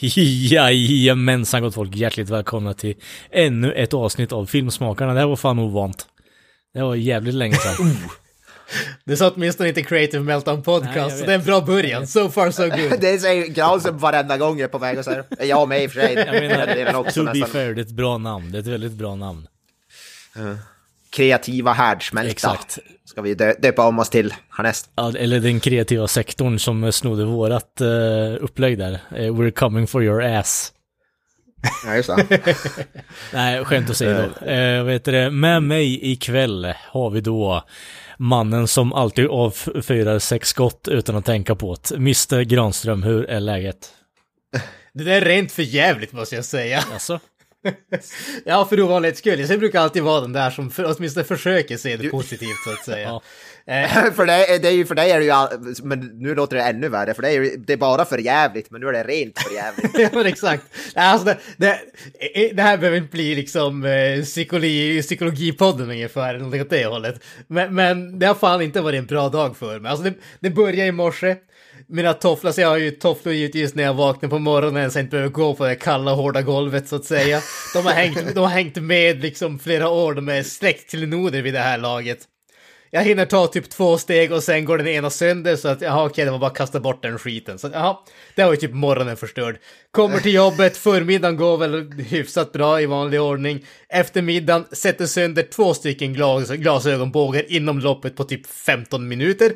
Jajamensan gott folk, hjärtligt välkomna till ännu ett avsnitt av Filmsmakarna. Det här var fan ovant. Det var jävligt länge sedan. Det sa åtminstone inte Creative Meltdown Podcast, Nej, så det är en bra början. So far so good. Det säger Granström varenda gång jag är på väg och säger Jag med i och för sig. Jag menar, Det är väl också to be nästan fair, det är ett bra namn. Det är ett väldigt bra namn. Kreativa härdsmälta. Exakt. Ska vi dö döpa om oss till härnäst. Ja, eller den kreativa sektorn som snodde vårat uh, upplägg där. Eh, we're coming for your ass. Ja, just det. Nej, skämt åsido. Uh, vet du det, med mig ikväll har vi då mannen som alltid avfyrar sex skott utan att tänka på det. Mr Granström, hur är läget? Det där är rent för jävligt måste jag säga. Alltså? Ja, för ovanlighets skull. Jag brukar alltid vara den där som för, åtminstone försöker se det positivt så att säga. Ja. Eh, för, dig, det är ju, för dig är det ju, all, men nu låter det ännu värre, för dig är det, det är bara för jävligt, men nu är det rent för jävligt. ja, men exakt. Alltså, det, det, det här behöver inte bli liksom eh, psykologi, psykologipodden ungefär, eller åt det hållet. Men, men det har fan inte varit en bra dag för mig. Alltså det, det började i morse. Mina tofflor, så jag har ju tofflor givetvis när jag vaknar på morgonen så jag inte behöver gå på det kalla hårda golvet så att säga. De har hängt, de har hängt med liksom flera år, de är släktklenoder vid det här laget. Jag hinner ta typ två steg och sen går den ena sönder så att jaha okej det var bara att kasta bort den skiten. Så jaha, det var ju typ morgonen förstörd. Kommer till jobbet, förmiddagen går väl hyfsat bra i vanlig ordning. Eftermiddagen sätter sönder två stycken glas, glasögonbågar inom loppet på typ 15 minuter.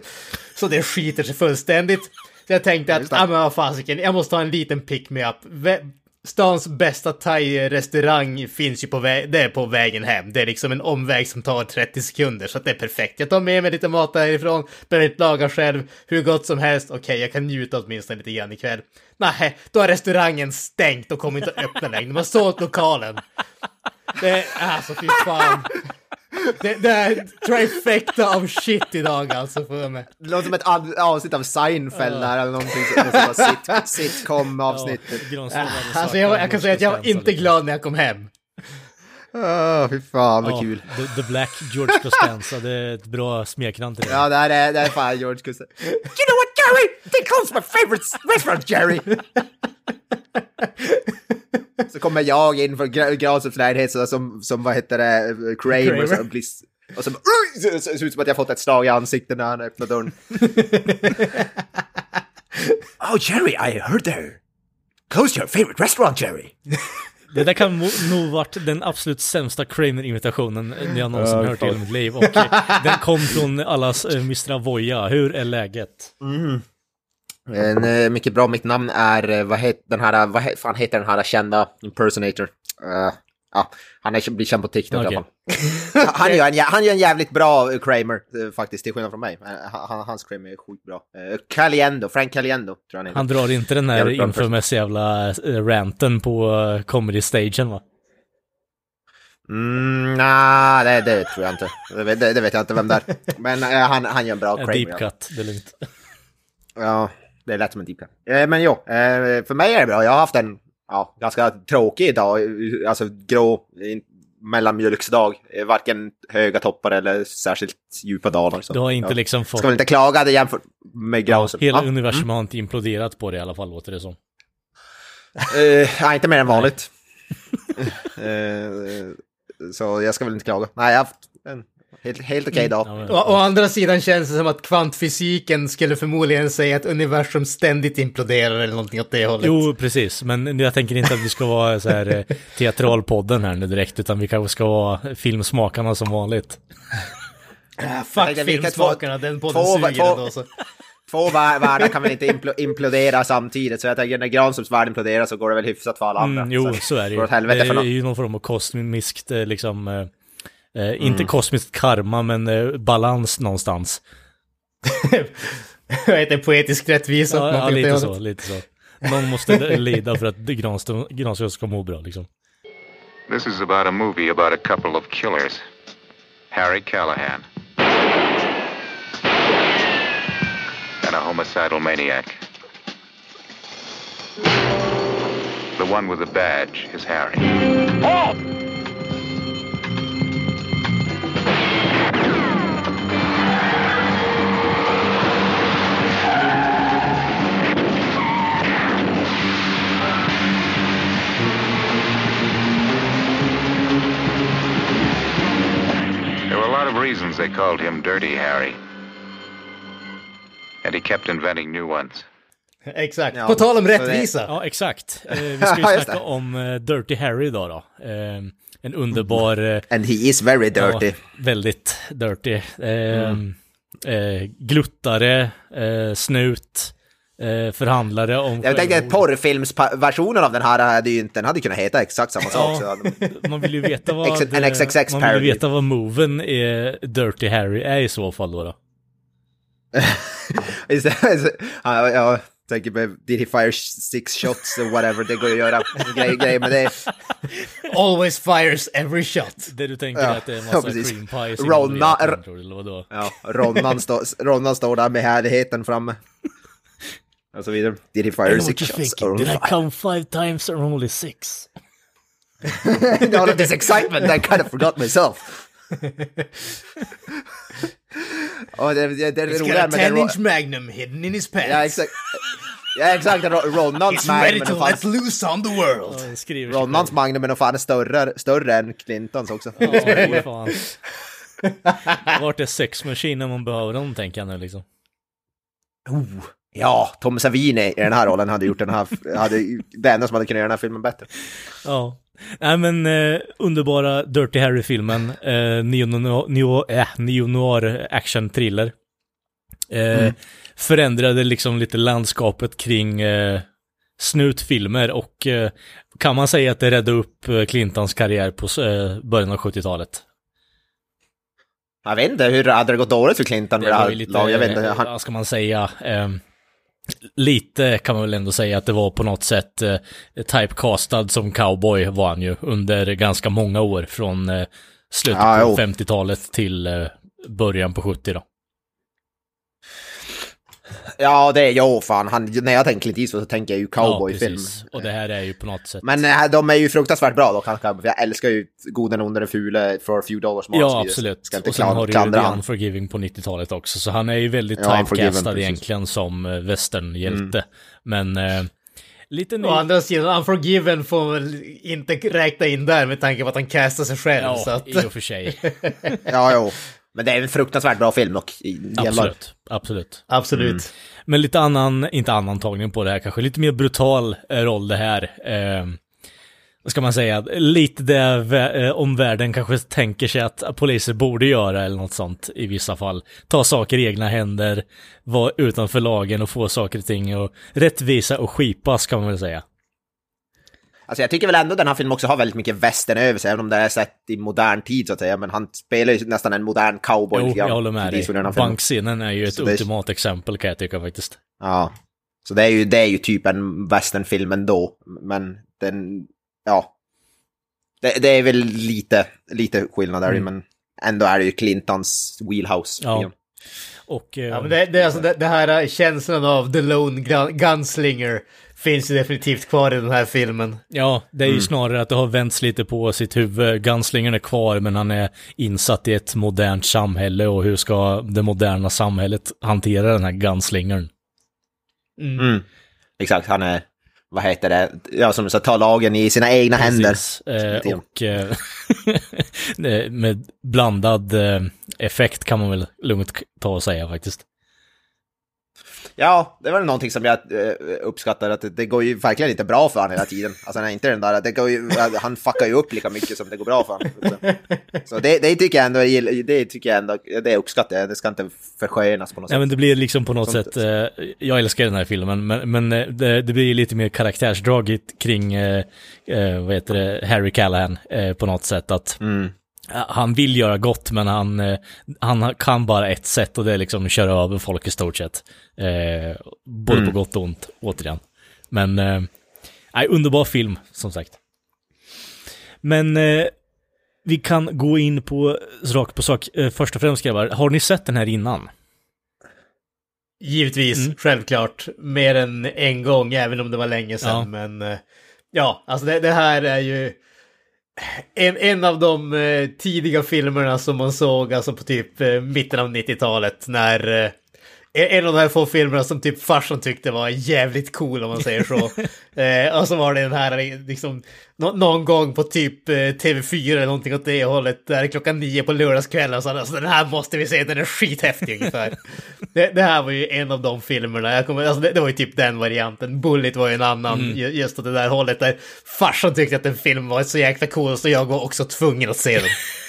Så det skiter sig fullständigt. Så jag tänkte att, ja men vad fasiken, jag måste ha en liten pick-me-up. Stans bästa thai-restaurang finns ju på, vä- det är på vägen hem. Det är liksom en omväg som tar 30 sekunder, så att det är perfekt. Jag tar med mig lite mat därifrån, behöver inte laga själv, hur gott som helst. Okej, jag kan njuta åtminstone lite grann ikväll. Nej, då har restaurangen stängt och kommer inte att öppna längre. De har sålt lokalen. Det är, alltså fy fan. Det, det är trifecta av shit idag alltså för mig. Det låter som ett avsnitt av Seinfeld där, eller någonting sit, sitcom-avsnittet. Granström hade Alltså jag, jag kan säga att jag var inte Costanza, glad när jag kom hem. Åh, fy fan vad Ja, kul. The, the Black George Costanza, det är ett bra smeknamn till det. Ja, det här är, det här är fan George Costanza. You know what Jerry? They close my favorite restaurant Jerry! Så kommer jag in från Gra- Granströms så som, som, vad heter det, Kramer, Kramer. Så, blir, och så, så, så, så ser ut som att jag fått ett slag i ansiktet när han öppnar dörren. oh Jerry, I heard there. Close your favorite restaurant Jerry. Det där kan nog varit den absolut sämsta Kramer-imitationen jag någonsin Ja, hört i hela mitt liv. Och eh, den kom från allas uh, Mr. Avoya. Hur är läget? En, eh, mycket bra, mitt namn är, eh, vad heter den här, vad he, fan heter den här kända impersonator? Eh, ja, han är, blir känd på TikTok Okej. i alla fall. han, gör en, han gör en jävligt bra Kramer, faktiskt, till skillnad från mig. Han, hans Kramer är sjukt bra. Uh, Caliendo, Frank Caliendo, tror jag han heter. Han drar inte den här infamous jävla uh, ranten på uh, comedy-stagen va? Mm, nej, det, det tror jag inte. Det, vet- det, det vet jag inte vem det är. Men eh, han, han gör en bra Kramer. deep cut, det är lugnt. Ja, det lät som en cut. Eh, men jo, eh, för mig är det bra. Jag har haft en ja, ganska tråkig dag, eh, alltså grå mellanmjölksdag. Eh, Varken höga toppar eller särskilt djupa dalar. Du har inte ja. liksom fått... Ska väl inte klaga det jämfört med Granström. Hela Ja. universum har inte imploderat på det i alla fall, låter det som. Eh, nej, inte mer än vanligt. Eh, så jag ska väl inte klaga. Nej, jag har haft en helt, helt okej dag. Ja, men- Å, å andra sidan känns det som att kvantfysiken skulle förmodligen säga att universum ständigt imploderar eller någonting åt det hållet. Jo, precis. Men jag tänker inte att vi ska vara så här eh, teatralpodden här nu direkt, utan vi kanske ska vara filmsmakarna som vanligt. Ah, fuck filmsmakarna, den podden två- suger två- ändå så. Två vär- världar kan väl inte impl- implodera samtidigt, så jag tänker när Granströms värld imploderar så går det väl hyfsat för alla andra. Mm, jo, så är det ju. Det är ju någon form av kosmiskt, eh, liksom, eh, Mm. inte kosmiskt karma, men eh, balans någonstans. Vad heter poetisk rättvisa? Ja, ja lite så, lite så. Någon måste lida för att Granström, ska må bra liksom. This is about a movie about a couple of killers. Harry Callahan. And a homicidal maniac. The one with the badge is Harry. There reasons they called him Dirty Harry. And he kept inventing new ones. Exakt. Ja, På tal om så det- rättvisa. Ja, exakt. Eh, vi ska ju snacka om eh, Dirty Harry idag då. Eh, en underbar... Eh, And he is very dirty. Ja, väldigt dirty. Eh, eh, gluttare, eh, snut, eh, förhandlare om Jag tänkte att porrfilmsversionen av den här hade ju inte, den hade kunnat heta exakt samma sak. Ja. Så, Man vill ju veta vad... En XXX man vill veta vad moven är Dirty Harry är i så fall då. då. Ja, jag tänker på Did he fire six shots or whatever, det går ju att göra grejer grej med det. Always fires every shot. Det du tänker Ja, att det är en ja, massa precis. cream pies Ronna- vadå? Ja, Ronnan, stå, Ronnan står där med härligheten framme. Och så vidare. Did he I fire six shots or Did I come five times or only six? Out of this excitement I kind of forgot myself. Och det, det, det är He's got a med den... 10 inch magnum hidden in his pants. Ja, exakt. Ja, exakt. Ro- Ronnans He's ready magnum to är let fan... loose on the world. Sig Ronnans magnum är fan större, större än Clintons också. Ja, fy fan. Vart är sex machine när man behöver dem, tänker jag nu liksom. Ja, Tom Savini i den här rollen hade gjort den här... Hade, det enda som hade kunnat göra den här filmen bättre. Ja. Nej men eh, underbara Dirty Harry-filmen. Eh, neo-noir neo, äh, neo action thriller. Eh, Förändrade liksom lite landskapet kring eh, snutfilmer och eh, kan man säga att det räddade upp eh, Clintons karriär på eh, början av 70-talet. Jag vet inte, hur hade det gått dåligt för Clinton det, var ju lite, laget? Jag vet inte. eh, Han, vad ska man säga, eh, lite kan man väl ändå säga att det var på något sätt eh, typecastad som cowboy var han ju under ganska många år från eh, slutet på jo. 50-talet till eh, början på 70 då. Ja, det är jo fan. Han, när jag tänker Clint Eastwood så tänker jag ju cowboyfilm. precis. Och det här är ju på något sätt... Men äh, de är ju fruktansvärt bra då kanske. För jag älskar ju Goden, onde, den fule for a few dollars more. Ja, Så jag absolut. Ska inte Och sen har du ju han. Unforgiving på 90-talet också, så han är ju väldigt Ja, typecastad egentligen som eh, westernhjälte. Men eh, lite ny... Å andra sidan, Unforgiven får man väl inte räkna in där med tanke på att han castar sig själv. så Ja, att, i och för sig. Ja, jo. Men det är en fruktansvärt bra film och jävlar. Absolut. Absolut. absolut. Men lite annan, inte annan tagning på det här kanske, lite mer brutal eh, roll det här. Eh, vad ska man säga, lite det eh, omvärlden kanske tänker sig att poliser borde göra eller något sånt i vissa fall. Ta saker i egna händer, vara utanför lagen och få saker och ting och rättvisa och skipas kan man väl säga. Alltså jag tycker väl ändå den här filmen också har väldigt mycket västern över sig, även om det är sett i modern tid så att säga. Men han spelar ju nästan en modern cowboy. Jo, jag håller med dig. Bankscenen är ju ett Så ultimat exempel kan jag tycka faktiskt. Ja. Så det är ju, det är ju typ en westernfilm ändå. Men den, ja. Det, det är väl lite, lite skillnad där, Mm. men ändå är det ju Clintons wheelhouse. Ja. Och... eh, Ja, men det, det, är alltså, det, det här känslan av the lone gun, gunslinger finns ju definitivt kvar i den här filmen. Ja, det är Mm. ju snarare att det har vänts lite på sitt huvud. Gunslingern är kvar, men han är insatt i ett modernt samhälle och hur ska det moderna samhället hantera den här gunslingern? Mm. Exakt, han är, vad heter det, ja som du sa, tar lagen i sina egna händer. Precis. Eh, Lite grann. och eh, eh, med blandad eh, effekt kan man väl lugnt ta och säga faktiskt. Ja, det var någonting som jag eh, uppskattar, att det, det går ju verkligen inte bra för honom hela tiden. Alltså han är inte den där, det går ju, han fuckar ju upp lika mycket som det går bra för honom. Så, så det, det tycker jag ändå, det tycker jag ändå, det uppskattar jag, det ska inte förskönas på något Ja, sätt. men det blir liksom på något Sånt- sätt, eh, jag älskar den här filmen, men, men eh, det, det blir lite mer karaktärsdrag i- kring, eh, eh, vad heter det, Harry Callahan eh, på något sätt. Att Mm. Han vill göra gott men han, eh, han kan bara ett sätt och det är liksom att köra över folk i stort sett. Eh, både Mm. på gott och ont, återigen. Men, eh, underbar film, som sagt. Men eh, vi kan gå in på sak på sak. Eh, först och främst grabbar, har ni sett den här innan? Givetvis, självklart. Mer än en gång, även om det var länge sedan. Ja. Men eh, ja, alltså det, det här är ju en, en av de eh, tidiga filmerna som man såg alltså på typ eh, mitten av 90-talet när eh, en av de här få filmerna som typ farsan tyckte var jävligt cool om man säger så. eh, och så var det den här liksom nå- någon gång på typ eh, TV4 eller någonting åt det hållet där klockan nio på lördagskvällen så alltså den här måste vi se, den är skithäftig ungefär. det, det här var ju en av de filmerna, jag kommer, alltså det, det var ju typ den varianten, Bullet var ju en annan, ju- just åt det där hållet där farsan tyckte att den filmen var så jäkla cool så jag var också tvungen att se den.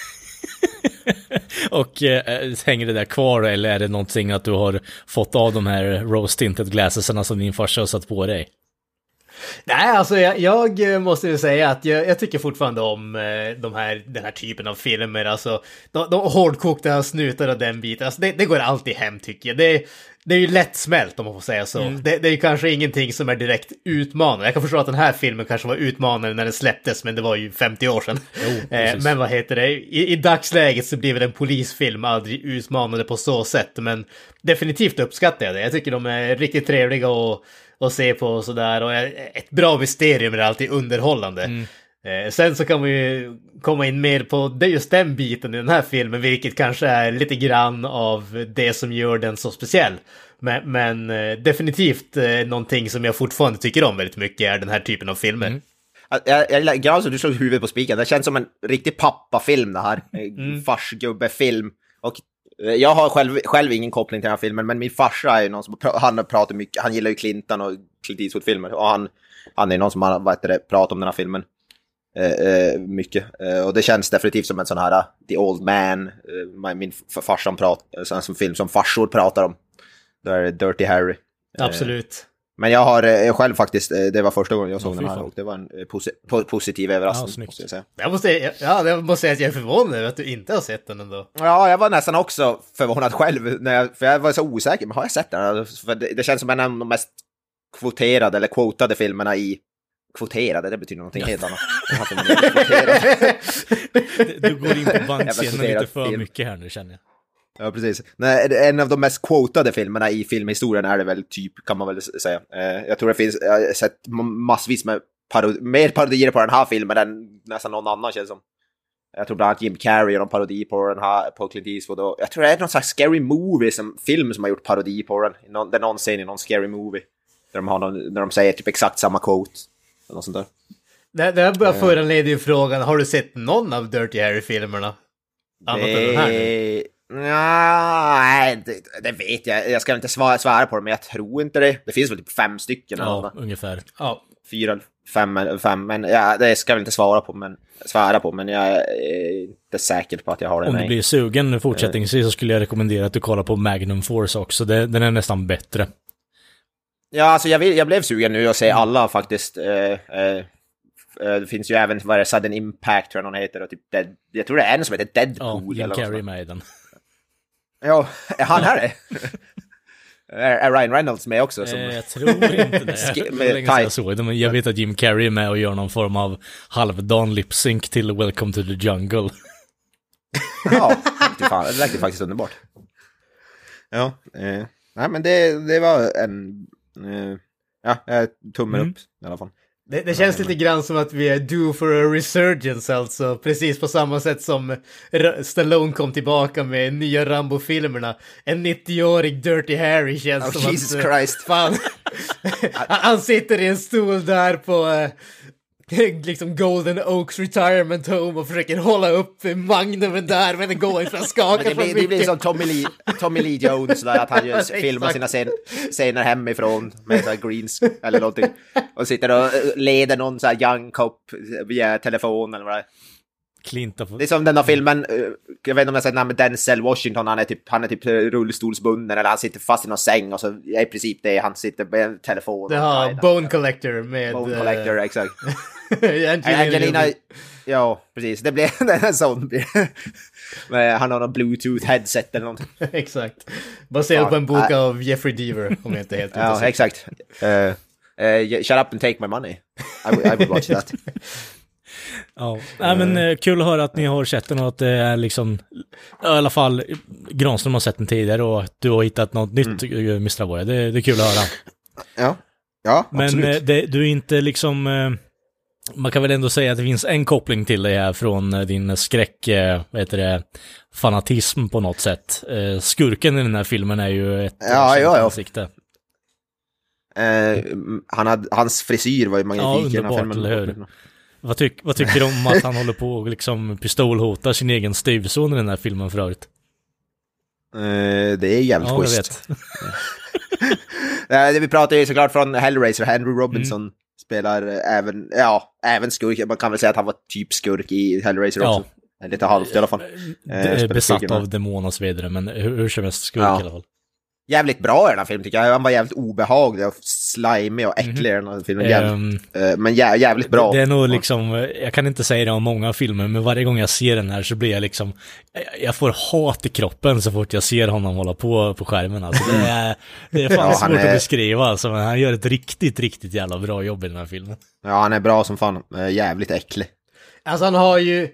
Och eh, hänger det där kvar eller är det någonting att du har fått av de här rose tinted glassesarna som din farsa har satt på dig? Nej, alltså jag, jag eh, måste ju säga att jag, jag tycker fortfarande om eh, de här, den här typen av filmer. Alltså, de, de hårdkokta snutar och den biten. Alltså, det, det går alltid hem tycker jag. Det, det är ju lättsmält om man får säga så. Det, det är ju kanske ingenting som är direkt utmanande. Jag kan förstå att den här filmen kanske var utmanande när den släpptes, men det var ju 50 år sedan. eh, precis. men vad heter det? I, I dagsläget så blir väl en polisfilm aldrig utmanande på så sätt, men definitivt uppskattar jag det. Jag tycker de är riktigt trevliga och att se på och sådär. Och ett bra mysterium är alltid underhållande. Eh, sen så kan man ju komma in mer på just den biten i den här filmen, vilket kanske är lite grann av det som gör den så speciell. Men, men eh, definitivt eh, någonting som jag fortfarande tycker om väldigt mycket är den här typen av filmer. Jag, jag, jag, glad som du slog huvudet på spiken. Det känns som en riktig pappafilm det här. Mm. Farsgubbefilm. Och jag har själv, själv ingen koppling till den här filmen, men min farsa är ju någon som han pratar mycket. Han gillar ju Clinton och Clint Eastwood-filmer. Och han, han är någon som har vad heter det, pratat om den här filmen. Eh, eh mycket. Eh, och det känns definitivt som en sån här uh, The Old Man. Uh, min farsan pratar, sån film som farsor pratar om. Det är Dirty Harry. Eh, Absolut. Men jag har eh, själv faktiskt, eh, det var första gången jag såg Åh, den här fan. och det var en eh, posi po positiv överraskning. snyggt. måste jag säga. Jag måste, ja, jag måste säga att jag är förvånad över att du inte har sett den ändå. Ja, jag var nästan också förvånad själv, när jag, för jag var så osäker. Men har jag sett den? För det, det känns som en av de mest kvoterade eller quotade filmerna i... Kvoterade, det betyder någonting helt annat. Du går in på bankscenen lite för film. mycket här nu känner jag. Ja, precis. Nej, det- en av de mest quotade filmerna i filmhistorien är det väl typ, kan man väl säga. Eh, jag tror det finns, jag har sett massvis med parodi, mer parodier på den här filmen än nästan någon annan känns som. Jag tror bland annat Jim Carrey gör någon parodi på den här, på Clint Eastwood. Och jag tror det är någon slags scary movie, som, film som har gjort parodi på den. Någon, det är någon scen i någon scary movie. Där de, har någon, där de säger typ exakt samma quote. Eller något sånt där. Det, det här bara föranleder ju frågan, har du sett någon av Dirty Harry-filmerna? Annat än den här nu? Det... Nej, det, det vet jag. Jag ska inte svära, svära på det, men jag tror inte det. Det finns väl typ fem stycken. eller Ja, något. ungefär. Ja, Fyra, fem, eller fem. Men ja, det ska jag inte svara på, men, svära på. Men jag är inte säker på att jag har det. Om du blir sugen fortsättningsvis så skulle jag rekommendera att du kollar på Magnum Force också. Det, den är nästan bättre. Ja, alltså jag, vill, jag blev sugen nu att se alla faktiskt. Eh, eh, eh, det finns ju även vad är det, Sudden Impact tror jag någon heter. Och typ Dead, jag tror det är en som heter Ja, Deadpool. Jim eller något Carrey med i den. Ja, är han här det? är, är Ryan Reynolds med också? Som... Jag tror inte det. Med jag tight. såg det, men jag vet att Jim Carrey är med och gör någon form av halvdan lip-sync till Welcome to the Jungle. Ja, det, fan, det verkar faktiskt underbart. Ja, eh, nej men det, det var en... Eh, ja, tummen Mm. upp i alla fall. Det, det känns lite grann som att vi är due for a resurgence alltså. Precis på samma sätt som R- Stallone kom tillbaka med nya Rambo-filmerna. En 90-årig Dirty Harry känns Oh, som Jesus att... eh, Christ. Fan. han han sitter i en stol där på... eh, liksom Golden Oaks Retirement Home och försöker hålla upp magnumen där men den går inte, skakar Men det, för blir, det blir mycket. som Tommy Lee, Tommy Lee Jones, där att han Exakt. filmar sina scen, scener hemifrån med så här greens eller någonting. Och sitter och eh, leder någon så här young cop via telefon eller vad det är. Det är som den här filmen, eh, jag vet inte om jag har sett den här med Denzel Washington, han är typ, han är typ rullstolsbunden eller han sitter fast i någon säng och så är i princip det, han sitter med en telefon. Ja, Bone Collector med... Bone eh, Collector, exakt. Angelina, Angelina, ja precis, det blev en sån. Han har någon bluetooth headset eller någonting. Exakt. Baserat på en bok Ja, av Jeffrey Deaver, om jag inte är helt Ja, cyklar. exakt. Uh, uh, shut up and take my money. I, I would watch that. Ja, Nej, men eh, kul att höra att ni har sett den och att det är liksom, i alla fall Granström har sett den tidigare och att du har hittat något nytt, mm. Det, det är kul att höra. Ja, ja Men absolut. det, du är inte liksom, man kan väl ändå säga att det finns en koppling till dig här från eh, din skräck, eh, vad heter det, fanatism på något sätt. Eh, Skurken i den här filmen är ju ett Ja, ja, ja. ansikte. Eh, han hade, hans frisyr var ju magnifik i den här filmen. eller hur? Vad, tyck, vad tycker du om att han håller på och liksom pistolhotar sin egen styvson i den här filmen för övrigt? Eh, det är jävligt Ja, jag schysst. vet. Eh, det vi pratar ju såklart från Hellraiser, Henry Robinson Mm. Spelar även, ja, även skurk. Man kan väl säga att han var typ skurk i Hellraiser Ja. också. Lite halvt i alla fall. Eh, besatt av demon och så vidare, men hur, hur som helst skurk Ja. i alla fall. Jävligt bra i den här filmen tycker jag. Han var jävligt obehaglig och slimig och äcklig i den här filmen. Jävligt, Ehm, eh, men jä, jävligt bra. Det är nog liksom, jag kan inte säga det om många filmer, men varje gång jag ser den här så blir jag liksom, jag- får hat i kroppen så fort jag ser honom hålla på på skärmen. Alltså det är, det är fan Ja, svårt är- att beskriva, alltså, men han gör ett riktigt, riktigt jävla bra jobb i den här filmen. Ja, han är bra som fan. Eh, jävligt äcklig. Alltså han har ju...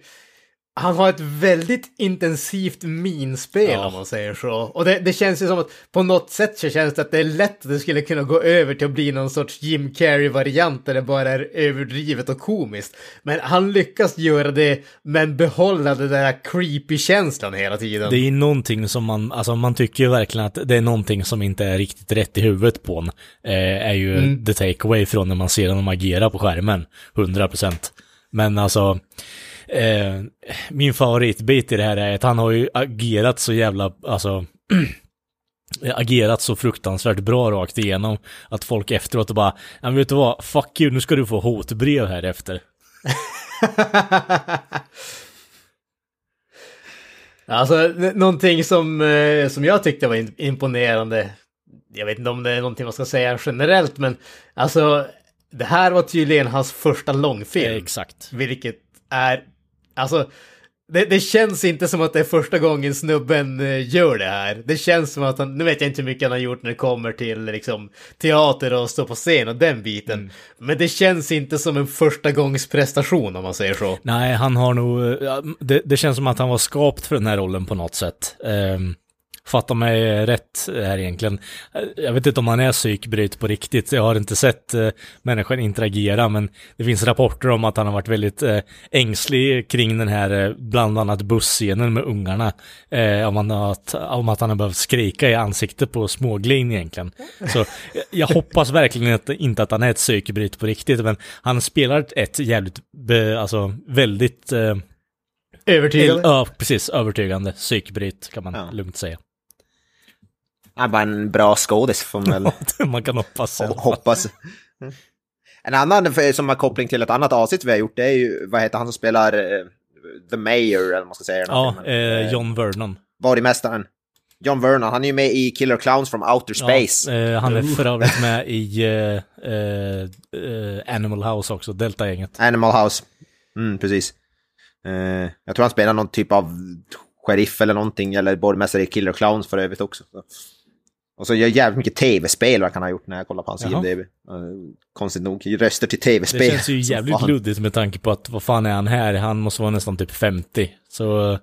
Han har ett väldigt intensivt minspel Ja. om man säger så. Och det, det känns ju som att på något sätt så känns det att det är lätt att det skulle kunna gå över till att bli någon sorts Jim Carrey-variant där det bara är överdrivet och komiskt. Men han lyckas göra det men behålla den där creepy-känslan hela tiden. Det är någonting som man, alltså man tycker ju verkligen att det är någonting som inte är riktigt rätt i huvudet på en. Eh, är ju Mm. the takeaway från när man ser honom agera på skärmen. 100%. Men alltså, eh, min favoritbit i det här är att han har ju agerat så jävla, alltså, agerat så fruktansvärt bra rakt igenom. Att folk efteråt bara, ja men vet du vad, fuck you, nu ska du få hotbrev här efter. Alltså, någonting som, eh, som jag tyckte var imponerande, jag vet inte om det är någonting man ska säga generellt, men alltså, det här var tydligen hans första långfilm. Exakt. Vilket är, alltså, det, det känns inte som att det är första gången snubben eh, gör det här. Det känns som att han, nu vet jag inte hur mycket han har gjort när det kommer till liksom teater och stå på scen och den biten. Mm. Men det känns inte som en första gångs prestation om man säger så. Nej, han har nog, ja, det, det känns som att han var skapt för den här rollen på något sätt. Um, Fatta mig rätt här egentligen. Eh, Jag vet inte om han är psykbryt på riktigt. Jag har inte sett uh, människan interagera, men det finns rapporter om att han har varit väldigt uh, ängslig kring den här, uh, bland annat busscenen med ungarna. Uh, om, han har, om att han har behövt skrika i ansiktet på småglin egentligen. Så jag, jag hoppas verkligen att, inte att han är ett psykbryt på riktigt, men han spelar ett jävligt, be, alltså väldigt eh, Övertygande. Ja, precis. Övertygande. Psykbryt kan man Ja. lugnt säga. Är bara en bra skådis får man väl man kan hoppas. hoppas. En annan som har koppling till ett annat avsnitt vi har gjort, det är ju, vad heter han som spelar eh, The Mayor, eller vad man ska säga. Ja, filmen? eh, John Vernon. Varumästaren. John Vernon, han är ju med i Killer Clowns from Outer Space. Ja, eh, han är för övrigt med i eh, eh, eh, Animal House också, Delta-gänget. Animal House. Mm, precis. Eh, jag tror han spelar någon typ av sheriff eller någonting, eller borgmästare i Killer Clowns för övrigt också. Så. Och så gör jävligt mycket tv-spel vad han har gjort när jag kollar på hans Jaha. IMDb. Konstigt nog, röster till Det tv-spel. känns ju jävligt luddigt med tanke på att vad fan är han här? Han måste vara nästan typ 50. Så,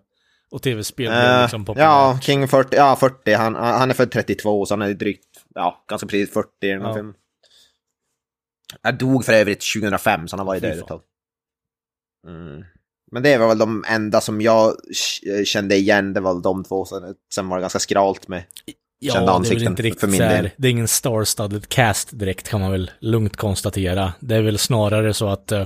och tv-spel Eh, liksom populärt. ja, King 40, ja 40, han, han är född 32 så han är drygt, ja, ganska precis 40 i den här Ja. filmen. Jag dog för övrigt 2005 så han har varit död ett tag. Mm. Men det var väl de enda som jag kände igen, det var de två. Sen var det ganska skralt med. Ja, kända det är ansikten inte riktigt för min del. Det är ingen star-studded cast direkt kan man väl lugnt konstatera. Det är väl snarare så att eh,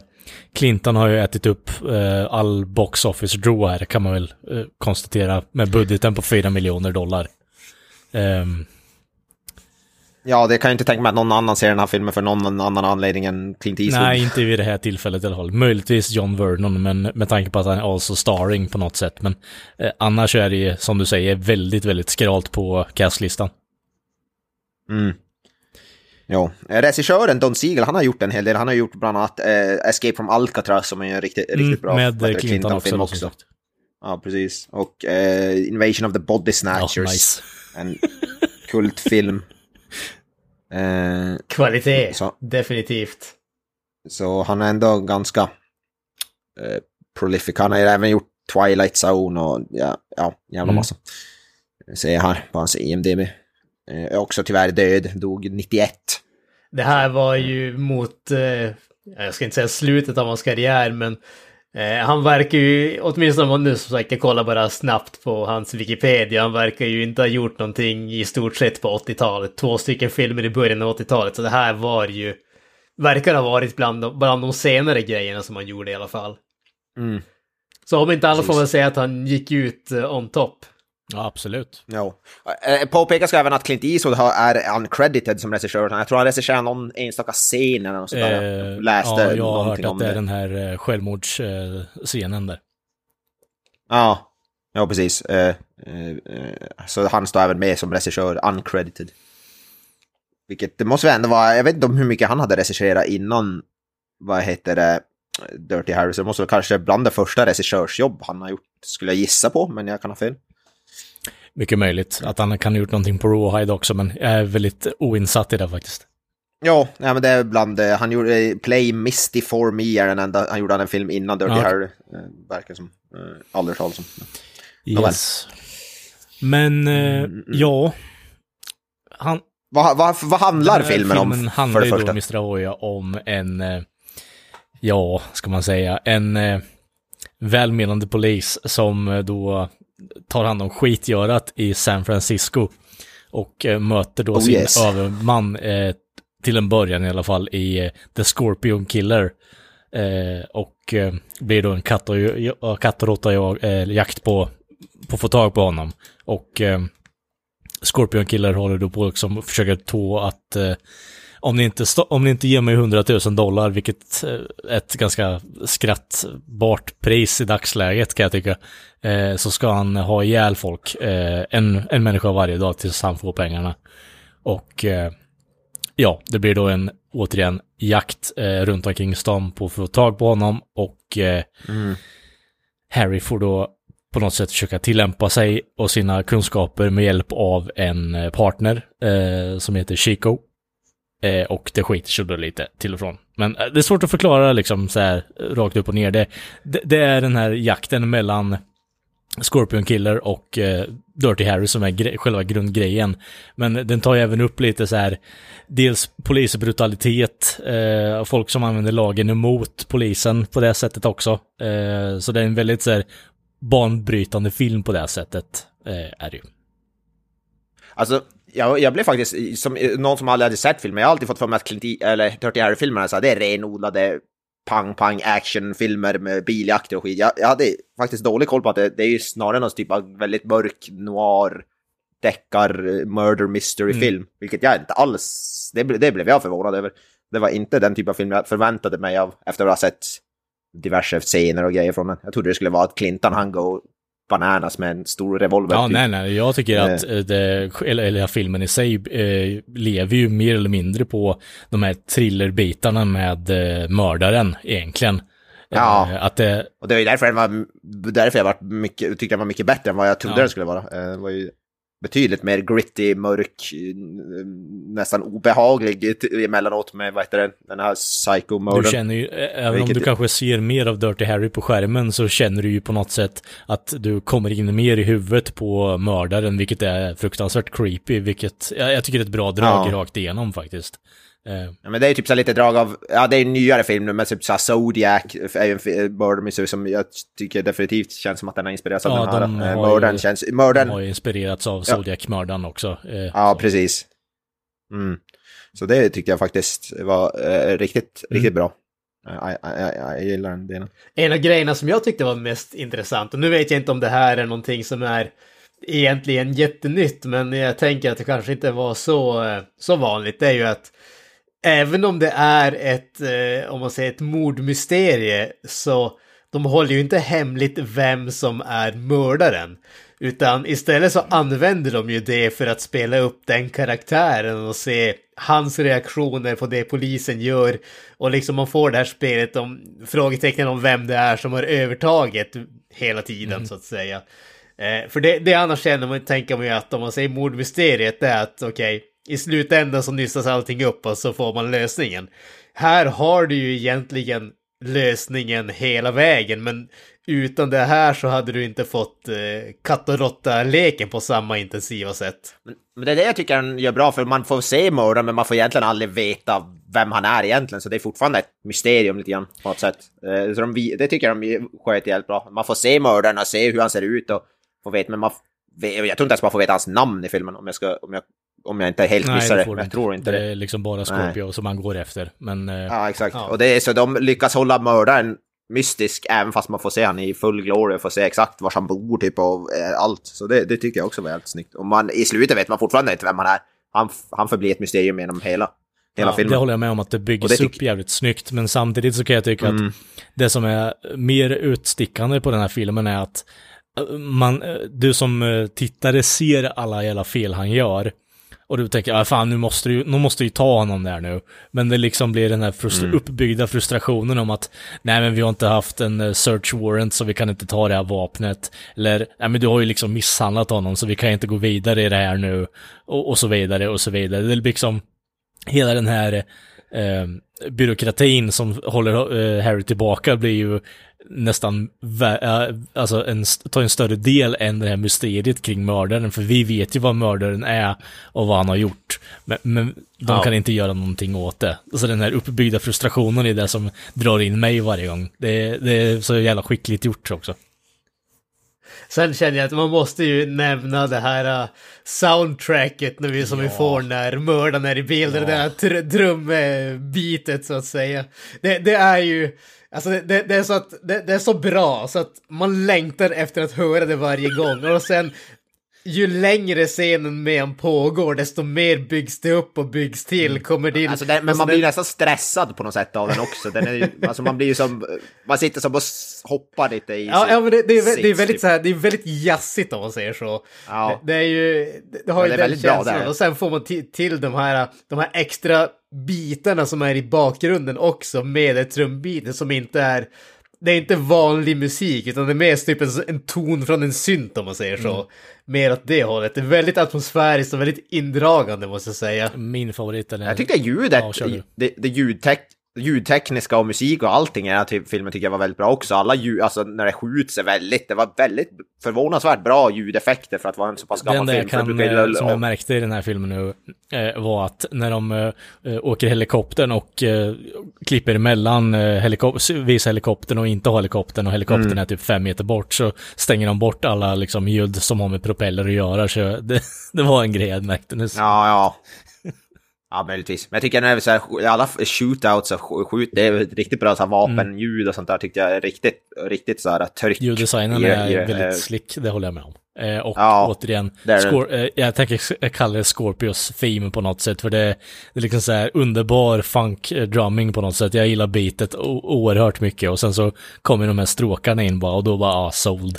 Clinton har ju ätit upp eh, all box office draw här kan man väl eh, konstatera med budgeten på 4 miljoner dollar. Ehm, Ja, det kan jag inte tänka mig att någon annan ser den här filmen för någon annan anledning än Clint Eastwood. nej, inte vid det här tillfället i alla fall. Möjligtvis John Vernon, men med tanke på att han är also starring på något sätt. Men eh, annars är det ju, som du säger, väldigt, väldigt skralt på castlistan. Mm. Ja, regissören Don Siegel, han har gjort en hel del. Han har gjort bland annat eh, Escape from Alcatraz som är en riktigt, riktigt Mm, bra med Clinton också. film som sagt. Ja, precis. Och eh, Invasion of the Body Snatchers. nice. En kultfilm. Eh, Kvalitet, Så. definitivt. så han är ändå ganska eh, prolific. Han har även gjort Twilight Zone och ja, ja jävla Mm. massa. Ser jag här på hans IMDB. Eh, också tyvärr död, dog 91. Det här var ju mot, eh, jag ska inte säga slutet av hans karriär, men eh, han verkar ju, åtminstone om man nu som sagt, jag kollar bara snabbt på hans Wikipedia, han verkar ju inte ha gjort någonting i stort sett på 80-talet. Två stycken filmer i början av 80-talet, så det här var ju, verkar ha varit bland de, bland de senare grejerna som han gjorde i alla fall. Mm. Så om inte annat får man säga att han gick ut eh, on top. Ja, absolut. Ja. Eh, Påpekas även att Clint Eastwood är uncredited som regissör. Jag tror han regisserar någon enstaka scen eller något sånt där. Eh, Jag läste ja, jag har hört att det är den här eh, självmordsscenen där. Ja, ja precis. Eh, eh, eh, så han står även med som regissör, uncredited. Vilket det måste väl ändå vara, jag vet inte om hur mycket han hade regisserat innan, vad heter det, Dirty Harry. Så det måste väl kanske bland det första regissörsjobb han har gjort, skulle jag gissa på, men jag kan ha fel. Mycket möjligt att han kan ha gjort någonting på Rawhide också, men jag är väldigt oinsatt i det faktiskt. Ja, nej, men det är bland, eh, han gjorde eh, Play Misty for Me, är den enda, han gjorde en film innan Dirty Ja. Harry, eh, verkar som, aldrig talas om. Yes. Men, eh, Mm, ja. Han, Vad, vad, vad handlar den här filmen om, filmen för handlar det ju då? Mr. Ahoya, om en, ja, ska man säga, en välmenande polis som då tar hand om skitgörat i San Francisco och eh, möter då Oh, sin yes. överman, eh, till en början i alla fall, i eh, The Scorpion Killer. Eh, och eh, blir då en katt och, katt och råtta jag- jakt på, på att få tag på honom. Och Scorpion Killer håller då på liksom försöker få att om ni, inte om ni inte ger mig 100 000 dollar, vilket är ett ganska skrattbart pris i dagsläget kan jag tycka, eh, så ska han ha ihjäl folk, eh, en, en människa varje dag tills han får pengarna. Och eh, ja, det blir då en återigen jakt eh, runt omkring stan på att få tag på honom och eh, Mm. Harry får då på något sätt försöka tillämpa sig och sina kunskaper med hjälp av en eh, partner eh, som heter Chico. Eh, och det skiter sig då lite till och från. Men eh, det är svårt att förklara liksom så här eh, rakt upp och ner. Det, det, det är den här jakten mellan Scorpion Killer och eh, Dirty Harry som är gre- själva grundgrejen. Men den tar ju även upp lite så här, dels polisbrutalitet, eh, folk som använder lagen emot polisen på det sättet också. Eh, så det är en väldigt så här banbrytande film på det sättet, eh, är det ju. Alltså, jag, jag blev faktiskt, som någon som aldrig hade sett filmen, jag har alltid fått för mig att Clint E- eller Dirty Harry-filmerna, det är renodlade pang-pang actionfilmer med biljakter och skit. Jag, jag hade faktiskt dålig koll på att det, det är ju snarare någon typ av väldigt mörk noir deckar murder mystery-film, vilket jag inte alls, det, det blev jag förvånad över. Det var inte den typ av film jag förväntade mig av efter att ha sett diverse scener och grejer från den. Jag trodde det skulle vara att Clinton han går bananas med en stor revolver. Ja, typ. nej, nej, jag tycker att eh, det, eller, eller filmen i sig eh, lever ju mer eller mindre på de här thrillerbitarna med eh, mördaren egentligen. Ja. Eh, att det, Och det var ju därför, den var, därför jag var mycket, tyckte den var mycket bättre än vad jag trodde Ja. den skulle vara. Eh, Den var ju betydligt mer gritty, mörk, nästan obehaglig emellanåt med vad heter det, den här Du psycho-morden. känner ju, även om Vilket- du kanske ser mer av Dirty Harry på skärmen så känner du ju på något sätt att du kommer in mer i huvudet på mördaren, vilket är fruktansvärt creepy, vilket jag, jag tycker är ett bra drag Ja. rakt igenom faktiskt. Eh, Ja, men det är ju typ så här lite drag av, ja det är en nyare film nu, men typ så här Zodiac är ju en mystery som jag tycker definitivt känns som att den har inspirerats av Ja, den här. de Eh, har Mördaren ju- känns, de mördaren, har ju inspirerats av Ja. Zodiac-mördaren också. Eh, ja precis. Mm. Så det tyckte jag faktiskt var eh, riktigt, Mm. riktigt bra. Jag, gillar den delen. En av grejerna som jag tyckte var mest intressant, och nu vet jag inte om det här är någonting som är egentligen jättenytt, men jag tänker att det kanske inte var så, eh, så vanligt, det är ju att även om det är ett, eh, om man säger ett mordmysterie, så de håller ju inte hemligt vem som är mördaren. Utan istället så använder de ju det för att spela upp den karaktären och se hans reaktioner på det polisen gör. Och liksom man får det här spelet om frågetecken om vem det är som har övertaget hela tiden mm. så att säga. Eh, för det, det annars känner man, tänker man ju att om man säger mordmysteriet det är att okej, okay, i slutändan så nystas allting upp och så får man lösningen. Här har du ju egentligen lösningen hela vägen, men utan det här så hade du inte fått eh, katt och råtta-leken på samma intensiva sätt. Men, men, det är det jag tycker han gör bra, för man får se mördaren, men man får egentligen aldrig veta vem han är egentligen, så det är fortfarande ett mysterium lite grann på något sätt. Eh, så de, det tycker jag de sköter jävligt bra. Man får se mördaren och se hur han ser ut och få veta, men man, jag tror inte ens man får veta hans namn i filmen om jag, ska, om jag om jag inte helt Nej, missar det. det jag tror inte det. Det är liksom bara Scorpio Nej. som man går efter. Men, eh, ja, exakt. Ja. Och det är så de lyckas hålla mördaren mystisk även fast man får se han i full glory och får se exakt var han bor typ och eh, allt. Så det, det tycker jag också var helt snyggt. Och man, i slutet vet man fortfarande inte vem han är. Han, han förblir ett mysterium genom hela, hela ja, filmen. Det håller jag med om att det byggs det upp jävligt snyggt. Men samtidigt så kan jag tycka mm. att det som är mer utstickande på den här filmen är att eh, man, du som tittare ser alla jävla fel han gör. Och du tänker, ah, fan nu måste du, nu måste du ta honom där nu. Men det liksom blir den här frustra mm. uppbyggda frustrationen om att, nej men vi har inte haft en uh, search warrant så vi kan inte ta det här vapnet. Eller, nej men du har ju liksom misshandlat honom så vi kan inte gå vidare i det här nu. Och, och så vidare och så vidare. Det är liksom, hela den här eh, byråkratin som håller eh, Harry tillbaka blir ju nästan alltså en, tar en större del än det här mysteriet kring mördaren. För vi vet ju vad mördaren är och vad han har gjort. Men, men de ja. kan inte göra någonting åt det. Så den här uppbyggda frustrationen är det som drar in mig varje gång. Det, det är så jävla skickligt gjort också. Sen känner jag att man måste ju nämna det här uh, soundtracket när vi, som ja. vi får när mördaren är i bilden. Ja. Det där trumbitet så att säga. Det, det är ju Alltså det, det, det är så att det, det, är så bra så att man längtar efter att höra det varje gång och sen ju längre scenen med en pågår, desto mer byggs det upp och byggs till. Mm. Kommer det in, alltså det, men alltså man blir nästan stressad på något sätt av den också. Den är, alltså man blir ju som, man sitter som och hoppar lite i Ja, ja men det, det, är, det är väldigt typ. så här, det är väldigt jazzigt om man säger så. Ja. Det, det är ju, det har ju den känslan. Och sen får man till de här, de här extra bitarna som är i bakgrunden också med trumbiten som inte är det är inte vanlig musik utan det är mer typ en, en ton från en synt om man säger så. Mm. Mer åt det hållet. Det är väldigt atmosfäriskt och väldigt indragande måste jag säga. Min favorit är Jag tyckte ljudet, ja, det, det ljudtek ljudtekniska och musik och allting i den här typ, filmen tycker jag var väldigt bra också. Alla ljud, alltså när det skjuts är väldigt, det var väldigt förvånansvärt bra ljudeffekter för att vara en så pass gammal film. Det enda jag kan, som jag märkte i den här filmen nu eh, var att när de eh, åker helikoptern och eh, klipper emellan eh, helikop visa helikoptern och inte ha helikoptern och helikoptern mm. är typ fem meter bort så stänger de bort alla liksom ljud som har med propeller att göra. Så det, det var en grej jag märkte nu. Ja, ja. Ja, möjligtvis. Men jag tycker när så här, alla shootouts och skjut, det är riktigt bra så här, vapenljud och sånt där tyckte jag är riktigt, riktigt så här tryck. Ljuddesignen är i, väldigt eh, slick, det håller jag med om. Eh, och ja, återigen, Scor eh, jag tänker kalla det Scorpios theme på något sätt, för det, det är liksom så här underbar funk-drumming på något sätt. Jag gillar beatet oerhört mycket och sen så kommer de här stråkarna in bara och då bara, ah, sold.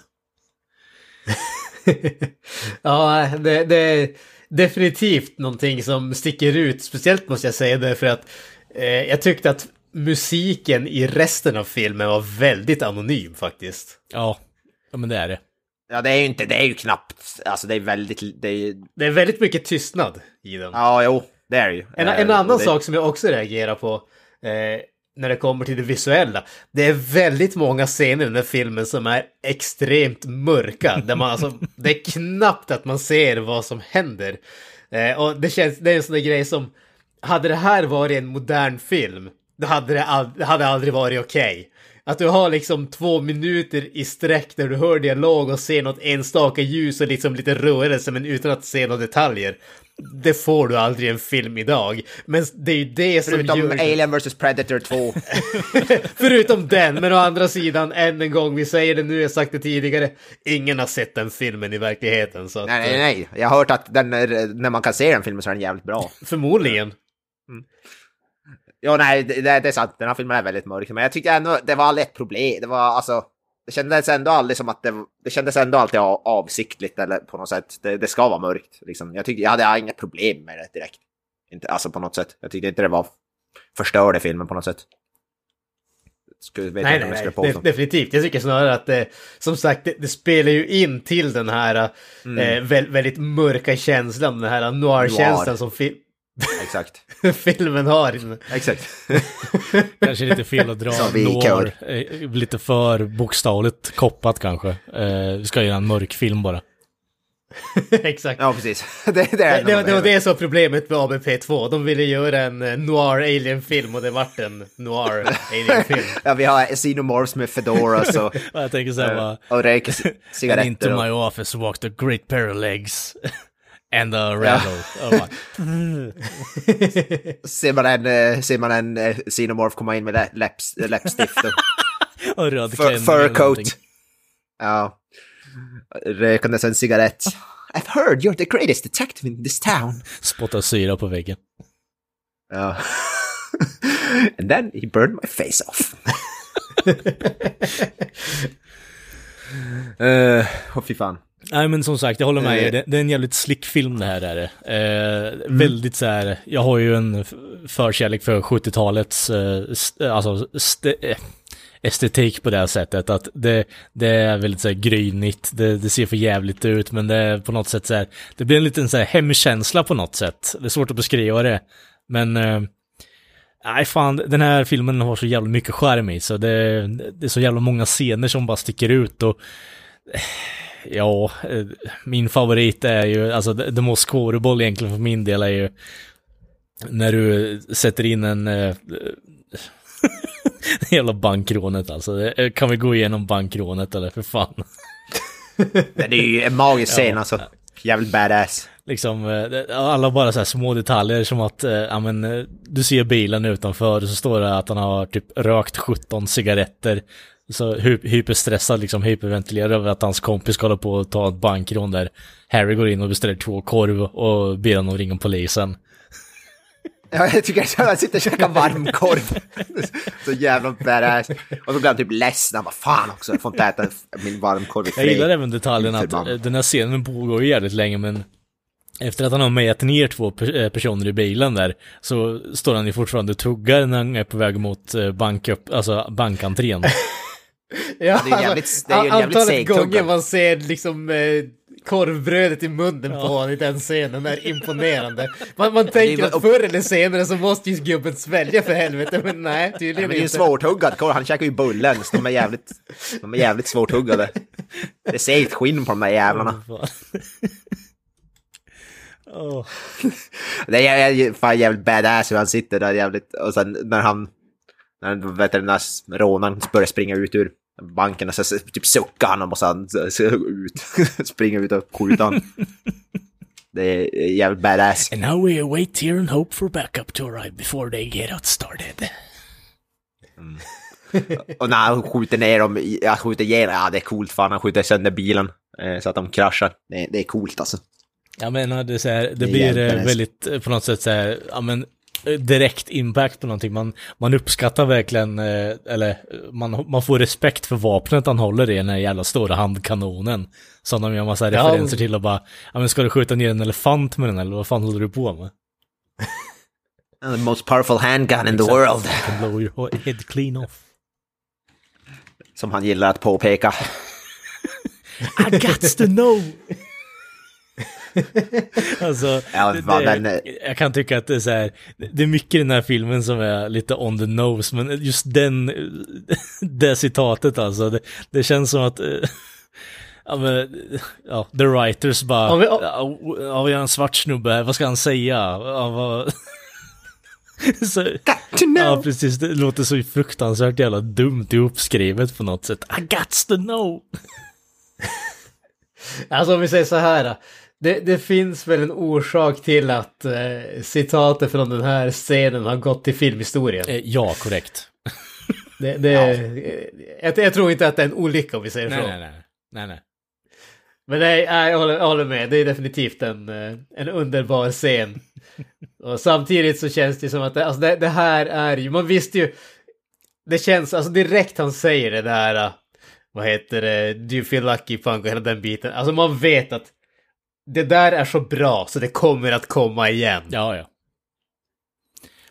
ja, det, det definitivt någonting som sticker ut. Speciellt måste jag säga det för att eh, jag tyckte att musiken i resten av filmen var väldigt anonym faktiskt. Ja, ja men det är det. Ja, det är ju inte, det är ju knappt, alltså det är väldigt, det är Det är väldigt mycket tystnad i den. Ja, jo, det är det ju. En, en annan det... sak som jag också reagerar på, eh, när det kommer till det visuella. Det är väldigt många scener i den här filmen som är extremt mörka. Där man alltså, det är knappt att man ser vad som händer. Eh, och det känns, det är en sån där grej som, hade det här varit en modern film, då hade det, all, det hade aldrig varit okej. Okay. Att du har liksom två minuter i sträck där du hör dialog och ser något enstaka ljus och liksom lite rörelse men utan att se några detaljer. Det får du aldrig i en film idag. Men det är ju det Förutom som gör... Förutom Alien vs Predator 2. Förutom den, men å andra sidan, än en gång, vi säger det nu, jag sagt det tidigare, ingen har sett den filmen i verkligheten. Så att... Nej, nej, nej. Jag har hört att den, när man kan se den filmen så är den jävligt bra. Förmodligen. Mm. Ja, nej, det, det är sant. Den här filmen är väldigt mörk. Men jag tyckte ändå det var ett problem. Det var alltså... Det kändes ändå aldrig som att det... Det kändes ändå alltid av- avsiktligt eller på något sätt. Det, det ska vara mörkt. Liksom. Jag tyckte jag hade inga problem med det direkt. Inte, alltså på något sätt. Jag tyckte inte det var... Förstörde filmen på något sätt. Skulle, vet Nej, nej, nej, påstå. definitivt. Jag tycker snarare att det, som sagt, det, det spelar ju in till den här eh, vä- väldigt mörka känslan, den här noir-känslan Noir. som fi- Exakt. filmen har. Exakt. Kanske lite fel att dra noir, eh, lite för bokstavligt koppat kanske. Eh, vi ska göra en mörk film bara. Exakt. ja, precis. Det, det, Det, är det, det var det. som problemet med ABP2. De ville göra en eh, noir alien-film och det vart en noir alien-film. Ja, vi har Xenomorphs med fedoras och, jag tänker så här bara, och röker c- And into cigaretter. My office walked a great pair of legs. And a rattle. Och bara, ser man en, eh, ser man en eh, Xenomorph komma in med lä- läpps, läppstift och och röd fur, fur coat. Ja. Rökandes en cigarett. I've heard you're the greatest detective in this town. Spottar syra på väggen. Ja. And then he burned my face off. uh, oh, fy fan. Nej men som sagt, jag håller med Eh. er. Det, det är en jävligt slick film det här är det. Eh, Mm. Väldigt så här, jag har ju en förkärlek för 70-talets eh, st- alltså, st- eh, estetik på det här sättet. Att det, det är väldigt så här grynigt, det, det ser för jävligt ut, men det är på något sätt så här, det blir en liten så här hemkänsla på något sätt. Det är svårt att beskriva det. Men Nej fan, den här filmen har så jävla mycket skärm i så det, det är så jävla många scener som bara sticker ut och Ja, eh, min favorit är ju, alltså the most scoreable egentligen för min del är ju när du sätter in en eh, jävla bankrånet alltså. Det- Kan vi gå igenom bankrånet eller för fan? Det är ju en magisk scen alltså. Jävligt badass. Liksom, eh, alla bara så här små detaljer som att, eh, ja men, eh, du ser bilen utanför och så står det att han har typ rökt 17 cigaretter. Så hy- hyperstressad, liksom hyperventilerar över att hans kompis ska hålla på att ta ett bankrån där. Harry går in och beställer två korv och ber honom ringa polisen. Ja, jag tycker att han sitter och käkar varmkorv. Så jävla badass. Och så blir han typ ledsen. Han bara fan också, jag får inte äta min varmkorv i Jag gillar fred. även detaljen att den här scenen pågår jävligt länge men efter att han har mätt ner två eh, personer i bilen där så står han ju fortfarande och tuggar när han är på väg mot eh, bank upp, alltså bankentrén. Ja, det är ju jävligt- det är ju en jävligt antalet gånger man ser liksom eh, korvbrödet i munnen på honom i den scenen är imponerande. Man, man tänker att förr eller senare så måste ju gubben svälja för helvete, men nej, Men tydligen det är ju inte. svårtuggad korv, han käkar ju bullen, så de är jävligt, de är jävligt svårtuggade. Det ser ett skinn på de där jävlarna. Fan. Åh. Det är jä- fan jävligt badass hur han sitter där jävligt, och sen när han, när vet du, den där rånaren börjar springa ut ur banken och så så typ suckar han och han så- ut, springa ut och skjuta han. Det är jävligt badass. And now we wait here and hope for backup to arrive before they get out started. Och när han skjuter ner dem, ja, skjuter ihjäl, ja det är coolt fan, han skjuter sönder bilen eh, så att de kraschar. Det, det är coolt alltså. Jag menar, det, är så här, det, Det blir eh, väldigt, eh, på något sätt så här, ja men, direkt impact på någonting. Man, man uppskattar verkligen, eh, eller eh, man, man får respekt för vapnet han håller i, den här jävla stora handkanonen. Som de gör massa Ja. referenser till och bara, ja men ska du skjuta ner en elefant med den eller vad fan håller du på med? The most powerful handgun in the world. I can blow your head clean off. Som han gillar att påpeka. I got to know! alltså, Ja, det, det, den, eh, jag kan tycka att det är så här, det är mycket i den här filmen som är lite on the nose, men just den, det citatet alltså, det, det känns som att, eh, ja men, ja, the writers bara, Om vi- ja, ja, vi har en svart snubbe här, vad ska han säga? Ja, vad... så, Got to know. ja, precis, det låter så fruktansvärt jävla dumt ihopskrivet på något sätt. I got to know! Alltså om vi säger så här. Det, det finns väl en orsak till att eh, citatet från den här scenen har gått till filmhistorien. Eh, ja, korrekt. Det, det, eh, jag, jag tror inte att det är en olycka om vi säger Nej, så. nej, nej. nej, nej. Men nej, jag, håller, jag håller med. Det är definitivt en, eh, en underbar scen. Och samtidigt så känns det som att det, alltså det, det här är ju, man visste ju, det känns, alltså direkt han säger det där, eh, vad heter det, do you feel lucky punk och hela den biten. Alltså man vet att det där är så bra så det kommer att komma igen. Ja, ja.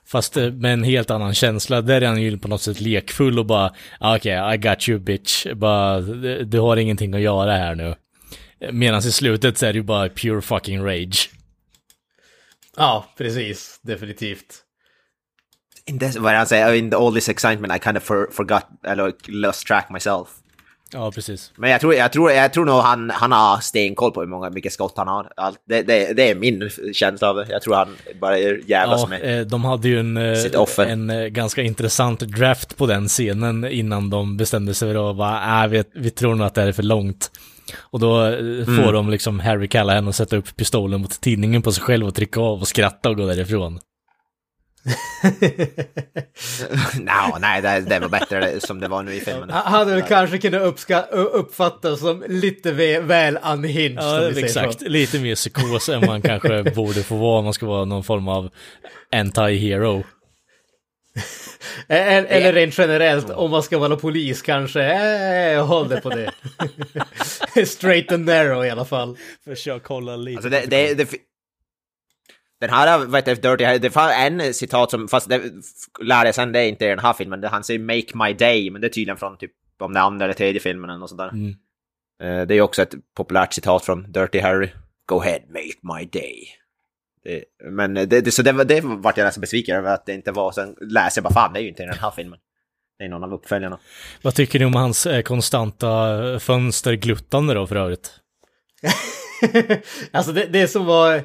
Fast eh, med en helt annan känsla. Där är han ju på något sätt lekfull och bara "Ah, okej, okay, I got you bitch. Bara, du du har ingenting att göra här nu. Medan i slutet så är det ju bara pure fucking rage. Ja, precis. Definitivt. In this, vad han säger, in all this excitement I kind of for, forgot, eller lost track myself. Ja, precis. Men jag tror, jag tror, jag tror nog han, han har stenkoll på hur många, mycket skott han har. Allt, det, det, det är min känsla av det. Jag tror han bara jävlas Ja, med. eh, de hade ju en, eh, Sitt offer. en eh, ganska intressant draft på den scenen innan de bestämde sig för att bara, äh, vi, vi tror nog att det här är för långt. Och då Mm. får de liksom Harry Callahan att sätta upp pistolen mot tidningen på sig själv och trycka av och skratta och gå därifrån. no, nej, det, det var bättre som det var nu i filmen. Han hade väl kanske kunnat uppska- uppfattas som lite väl unhinged. Ja, exakt. Så. Lite mer psykos än man kanske borde få vara om man ska vara någon form av anti-hero. Eller, eller rent generellt, om man ska vara polis kanske. Eh, håll det på det. Straight and narrow i alla fall. Försök hålla lite. Alltså det, det, det, den här, vad heter det, Dirty Harry, det fanns en citat som, fast det lärde jag sen, det är inte i den här filmen, det, han säger “Make my day”, men det är tydligen från typ om den andra eller tredje filmen eller något sånt där. Mm. Eh, det är också ett populärt citat från Dirty Harry. “Go ahead, make my day”. Det, men det, det, så det, var- det vart jag nästan besviken över att det inte var, sen läser jag bara fan, det är ju inte i den här filmen. Det är någon av uppföljarna. Vad tycker ni om hans eh, konstanta fönstergluttande då för övrigt? alltså det, det som var...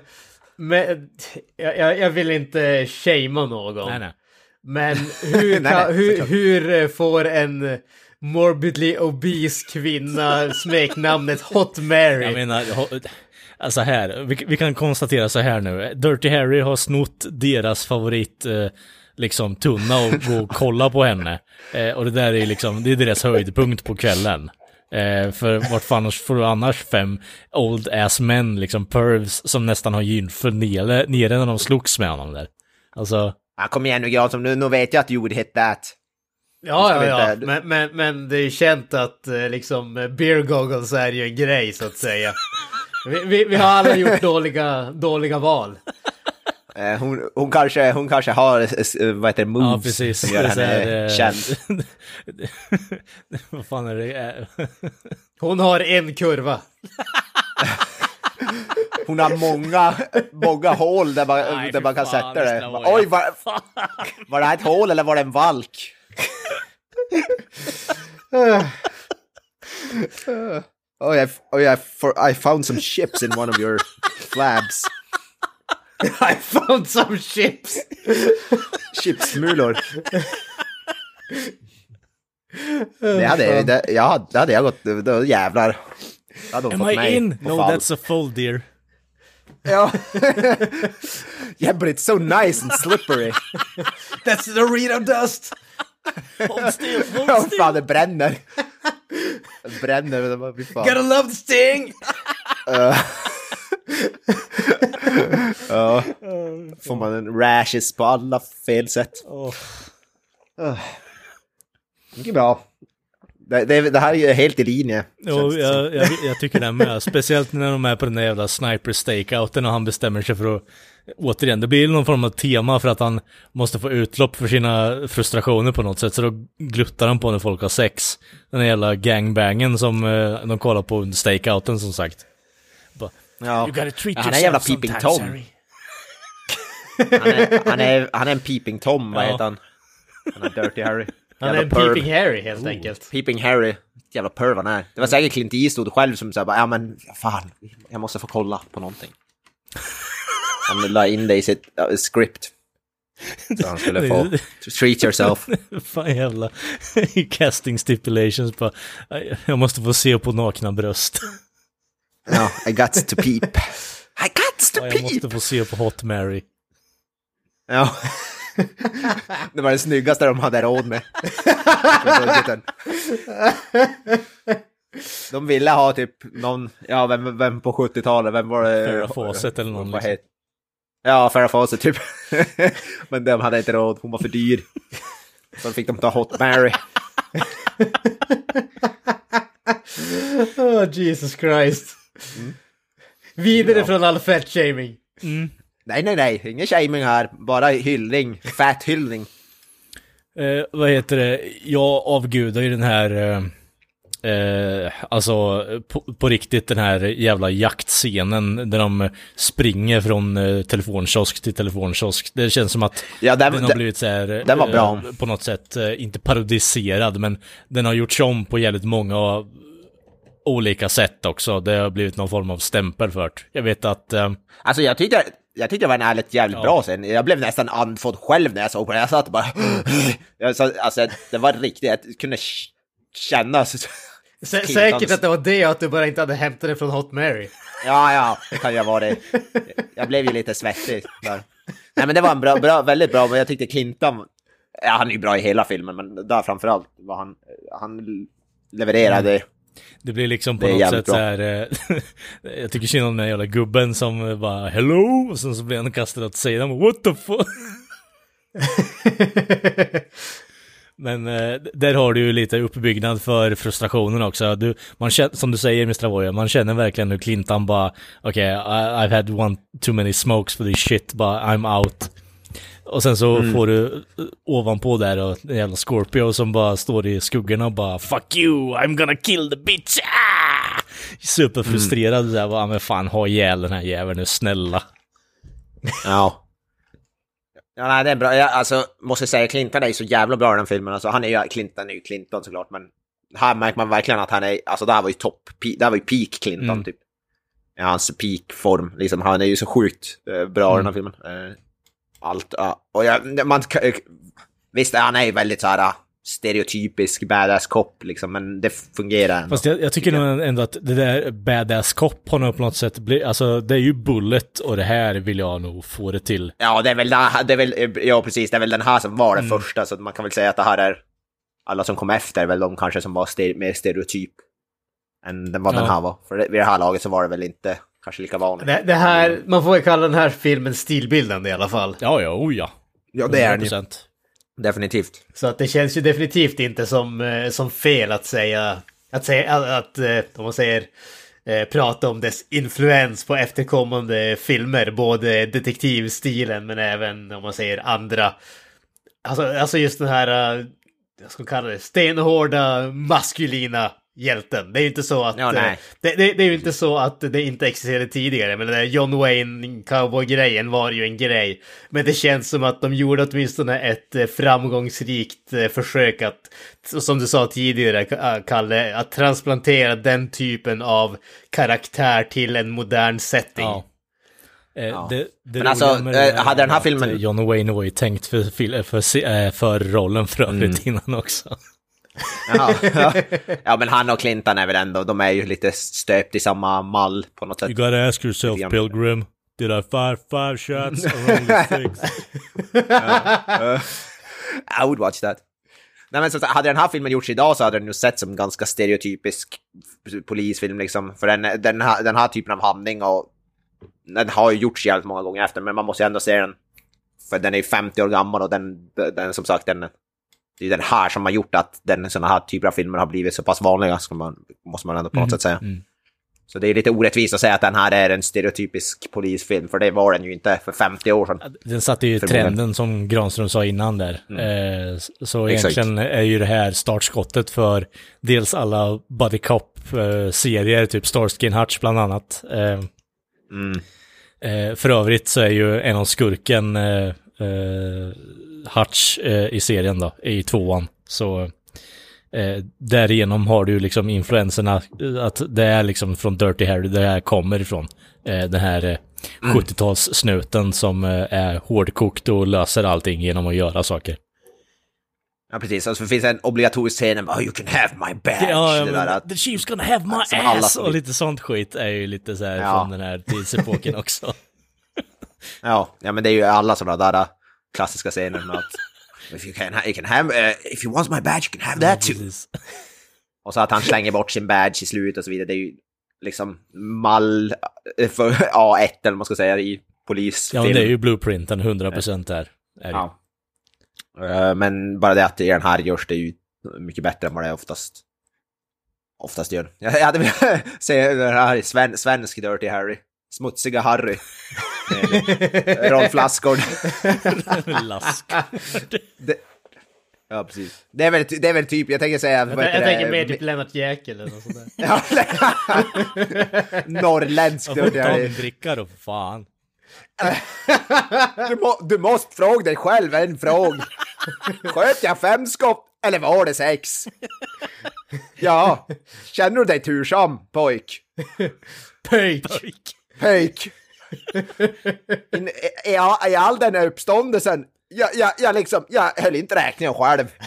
Med, jag, jag, vill inte shamea någon. Nej, nej. Men hur, Nej, kan, hur, hur eh, får en morbidly obese kvinna smeknamnet Hot Mary? Jag menar, alltså här, vi, vi kan konstatera så här nu. Dirty Harry har snott deras favorit, eh, liksom tunna och gå och kolla på henne. Eh, och det där är liksom, det är deras höjdpunkt på kvällen. Eh, för vart fan får du annars fem old ass män, liksom pervs, som nästan har gynfel nere, nere när de slogs med honom där. Alltså, Ah, kom igen nu Jansson, nu, nu vet jag att you would hit that. Ja, ja, ja. inte- Men, men, men det är ju känt att eh, liksom beer goggles är ju en grej så att säga. Vi, vi, vi har alla gjort dåliga, dåliga val. Eh, hon, hon, kanske, hon kanske har, eh, eh, vad heter det, moves ja precis. som gör henne här, känd. Vad fan är det? Hon har en kurva. Hon har många, många hål där man, Nej, där man kan fan, sätta det. vad Oj, jag- var, var det här ett hål eller var det en valk? oh, I, oh yeah, for, I found some chips in one of your flabs. I found some chips. Chipsmulor. Det hade, er det, ja, det er hade jag gått, då jävlar. Det er hade hon Am I mig in? No, fall. that's a full dear. Ja. yeah, but it's so nice and slippery. That's the Dorito dust. Hold still, hold Ja, still. fan det bränner. Det bränner, det var fy fan. Gotta love the sting. Eh. Ja. Får man en rashes på alla fel sätt. Mycket bra. Det, det, det här är ju helt i linje. Jo, jag, jag, jag tycker det med. Speciellt när de är på den där jävla sniper stakeouten och han bestämmer sig för att Återigen, det blir någon form av tema för att han måste få utlopp för sina frustrationer på något sätt. Så då gluttar han på när folk har sex. Den där jävla gangbangen som eh, de kollar på under stakeouten som sagt. Ja. You gotta treat Ja, han är en jävla peeping Tom. Harry. Han är, han, är, han är en peeping Tom, vad Ja. heter han? Han är Dirty Harry. Han är en perv. peeping Harry helt enkelt. Peeping Harry. Jävla perv han är. Det var säkert Clint Eastwood själv som sa ja men fan, jag måste få kolla på någonting. Han la in det i sitt uh, script. Så han skulle få treat yourself. Fan jävla casting stipulations bara, jag måste få se på nakna bröst. Ja, I got to peep. I got to Ja, jag peep! måste få se på Hot Mary. Ja. Det var det snyggaste de hade råd med. De ville ha typ någon, ja vem, vem på 70-talet, vem var det? Farrah Fawcett eller någon, liksom. Ja, Farrah Fawcett typ. Men de hade inte råd, hon var för dyr. Så fick de ta Hot Mary. Oh, Jesus Christ. Vidare från all fett-shaming. Nej, nej, nej, ingen shaming här, bara hyllning, fat hyllning. Eh, vad heter det? Jag avgudar ju den här, eh, eh, alltså på, på riktigt den här jävla jaktscenen där de springer från eh, telefonkiosk till telefonkiosk. Det känns som att Ja, den- den har den- blivit så här, den var bra. eh, på något sätt, eh, inte parodiserad, men den har gjorts om på jävligt många olika sätt också. Det har blivit någon form av stämpel för det. Jag vet att eh, Alltså jag tyckte, jag tyckte det var en ärligt jävligt Ja. bra scen. Jag blev nästan andfådd själv när jag såg på den. Jag satt och bara... Jag sa, alltså det var riktigt, jag kunde känna... Sä- säkert att det var det att du bara inte hade hämtat det från Hot Mary. Ja, ja, det kan ju vara det. Jag blev ju lite svettig där. Nej men det var en bra, bra, väldigt bra, men jag tyckte Clinton... Ja, han är ju bra i hela filmen, men där framförallt var han... Han levererade... Det blir liksom på något sätt så bra. här. Eh, jag tycker synd om den här jävla gubben som eh, bara hello och sen så blir han kastad åt sidan. What the fuck? Men eh, där har du ju lite uppbyggnad för frustrationen också. Du, man känner, som du säger Mr. Voya, man känner verkligen hur Clintan bara okej, I- I've had one too many smokes for this shit, bara I'm out. Och sen så Mm. får du eh, ovanpå där och en jävla Scorpio som bara står i skuggorna och bara Fuck you, I'm gonna kill the bitch! Ah! Superfrustrerad Mm. där, bara men fan ha ihjäl den här jäveln nu, snälla. Ja. Ja, nej, det är bra. Jag, alltså, måste säga, Clinton är ju så jävla bra i den filmen. Alltså, han är ju, Clinton är ju Clinton såklart, men här märker man verkligen att han är, alltså det här var ju topp, det här var ju peak Clinton Mm. typ. Ja, hans peak-form, liksom, han är ju så sjukt eh, bra i den här Mm. filmen. Eh, allt. Och jag, man, kan- visst, han är ju väldigt så här ah, stereotypisk badass cop, liksom, men det fungerar ändå. Fast jag, jag tycker nog ändå att det där badass cop har nog på något sätt blivit, alltså det är ju Bullet och det här vill jag nog få det till. Ja, det är väl, det, är väl, ja precis, det är väl den här som var den Mm. första, så man kan väl säga att det här är alla som kom efter, väl de kanske som var ster, mer stereotyp än den vad den Ja. här var. För vid det här laget så var det väl inte kanske lika vanligt. Det, det här, man får väl kalla den här filmen stilbildande i alla fall. Ja, ja, oh ja. Ja, det är den ju. 100%. Definitivt. Så att det känns ju definitivt inte som, eh, som fel att säga, att säga, att, att eh, om man säger, eh, prata om dess influens på efterkommande filmer, både detektivstilen men även om man säger andra. Alltså, alltså just den här, jag ska kalla det, stenhårda maskulina hjälten. Det är ju inte så att, Ja, nej. eh, det, det, det är ju inte så att det inte existerade tidigare, men den där John Wayne cowboy-grejen var ju en grej. Men det känns som att de gjorde åtminstone ett eh, framgångsrikt eh, försök att, som du sa tidigare, Ka- Kalle, att transplantera den typen av karaktär till en modern setting. Ja. Eh, Det, det Men alltså, med hade den här filmen- John Wayne var ju tänkt för, för, eh, för rollen för Mm. övrigt innan också. Jaha, ja. ja, men han och Clinton är väl ändå, de är ju lite stöpt i samma mall på något sätt. You gotta ask yourself. Pilgrim. Did I fire five shots or only six? I would watch that. Nej men så, hade den här filmen gjorts idag så hade den ju sett som ganska stereotypisk polisfilm liksom. För den, den, här, den här typen av handling och den har ju gjorts jävligt många gånger efter men man måste ju ändå se den. För den är ju 50 år gammal och den, den som sagt den, det är den här som har gjort att den sådana här typer av filmer har blivit så pass vanliga, ska man, måste man ändå på något sätt säga. mm. Så det är lite orättvist att säga att den här är en stereotypisk polisfilm, för det var den ju inte för 50 år sedan. Den satte ju trenden som Granström sa innan där. Eh, så Exakt. egentligen är ju det här startskottet för dels alla Buddy Cop-serier, typ Starsky and Hutch bland annat. Eh, Mm. Eh, för övrigt så är ju en av skurken eh, eh, Hutch eh, i serien då, i tvåan. Så eh, därigenom har du liksom influenserna, eh, att det är liksom från Dirty Harry det här kommer ifrån. Eh, den här eh, 70-talssnuten som eh, är hårdkokt och löser allting genom att göra saker. Ja, precis. Alltså, det finns en obligatorisk scen, oh, you can have my badge. Ja, ja, det där, att, men, the chief's gonna have my ass! Och lite sånt skit är ju lite så här Ja. från den här tidsepoken också. ja, ja, men det är ju alla sådana där klassiska scener med att if you can, you can have, uh, if you want my badge you can have that too. Och så att han slänger bort sin badge i slutet och så vidare. Det är ju liksom mall för A1 eller vad man ska säga i polisfilm. Ja, det är ju blueprinten 100% där. Är. Ja. Eh, Men bara det att i den här görs det ju mycket bättre än vad det oftast oftast gör. Jag hade velat se det här sven, svensk Dirty Harry. Smutsiga Harry. Med Rolf Lassgård. Lask. Ja, precis. Det är väl, det är väl typ, jag tänker säga... Jag, jag tänker mer typ Lennart Jäkel eller något sånt där. Norrländsk Jag får ta min dricka då, för fan. Du, må, du måste fråga dig själv en fråga. Sköt jag fem skott eller var det sex? Ja, känner du dig tursam pojk? Pöjk! Pojk! In- I, i, all- I all den här uppståndelsen, jag, jag, jag liksom, jag höll inte räkningen själv.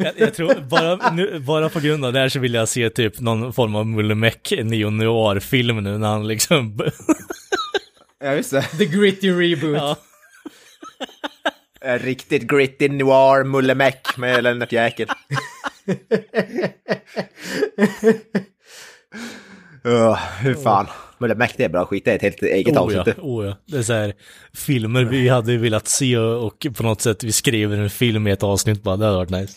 Jag, jag tror, bara, nu, bara på grund av det här så vill jag se typ någon form av Mulle Meck neo-noir-film nu när han liksom... Ja, just det. The gritty reboot. ja. Riktigt gritty noir mullemäck med Lennart Jäkel. Uh, hur fan. Mullemäck det är bra skit, det är ett helt eget Oh ja, avsnitt. oh ja. Det är så här filmer vi hade velat se och på något sätt vi skriver en film i ett avsnitt bara, det hade varit nice.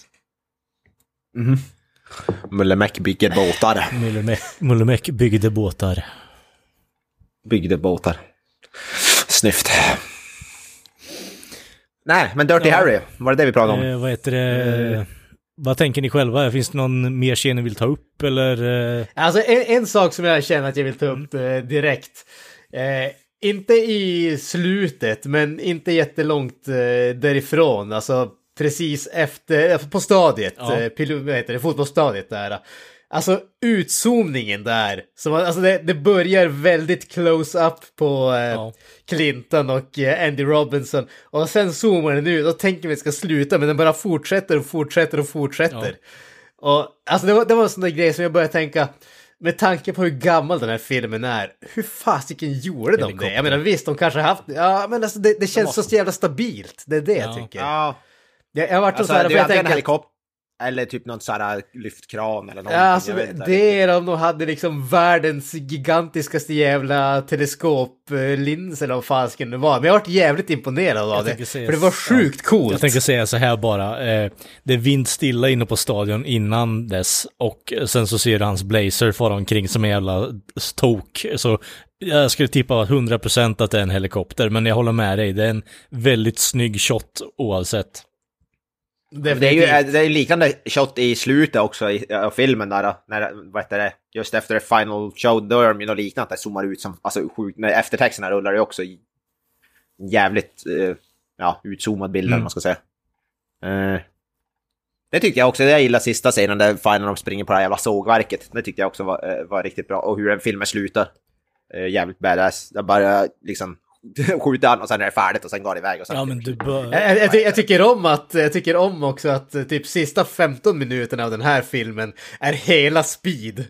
Mullemäck bygger båtar. Mulle Mulle Meck byggde båtar. Byggde båtar. Snyft. Nej, men Dirty Ja. Harry, var det det vi pratade om? Eh, vad heter det? Vad tänker ni själva? Finns det någon mer scen ni vill ta upp eller? eh? Alltså en, en sak som jag känner att jag vill ta upp eh, direkt. Eh, inte i slutet, men inte jättelångt eh, därifrån. Alltså precis efter, på stadiet, Ja. eh, pilo, vad heter det, fotbollsstadiet där. Alltså utzoomningen där. Så man, alltså det, det börjar väldigt close up på eh, Ja. Clinton och eh, Andy Robinson. Och sen zoomar den ut och tänker vi ska sluta, men den bara fortsätter och fortsätter och fortsätter. Och alltså det var, det var en sån där grej som jag började tänka, med tanke på hur gammal den här filmen är, hur fasiken gjorde de det? Jag menar visst, de kanske haft, ja men alltså det, det känns så jävla stabilt, det är det jag Ja. tycker. Ja, Jag, jag har varit alltså så här, det är jag antingen en helikopter eller typ någon sån här lyftkran eller någonting. Ja, alltså det, vet inte. det är om de hade liksom världens gigantiskaste jävla teleskoplins eller vad fasken det var. Men jag har varit jävligt imponerad av det. tänker säga- För det var sjukt coolt. Jag tänker säga så här bara. Eh, det är vindstilla inne på stadion innan dess och sen så ser du hans blazer fara omkring som en jävla tok. Så jag skulle tippa 100% att det är en helikopter, men jag håller med dig. Det är en väldigt snygg shot oavsett. Det är ju eh, det är liknande shot i slutet också i, eh, av filmen där, eh, när, vad heter det, just efter the final show, då är de ju något liknande, att det zoomar ut som, alltså sjukt, när eftertexterna rullar ju också i jävligt, eh, ja, utzoomad bild eller vad man ska säga. Eh, det tyckte jag också, det jag gillar sista scenen där Final de springer på det här jävla sågverket. Det tyckte jag också var, var riktigt bra, och hur den filmen slutar. Eh, jävligt badass. Jag bara liksom skjuter han och sen är det färdigt och sen går det iväg och sen... Ja, men du bör... Jag, jag, jag tycker om att, jag tycker om också att typ sista 15 minuterna av den här filmen är hela speed.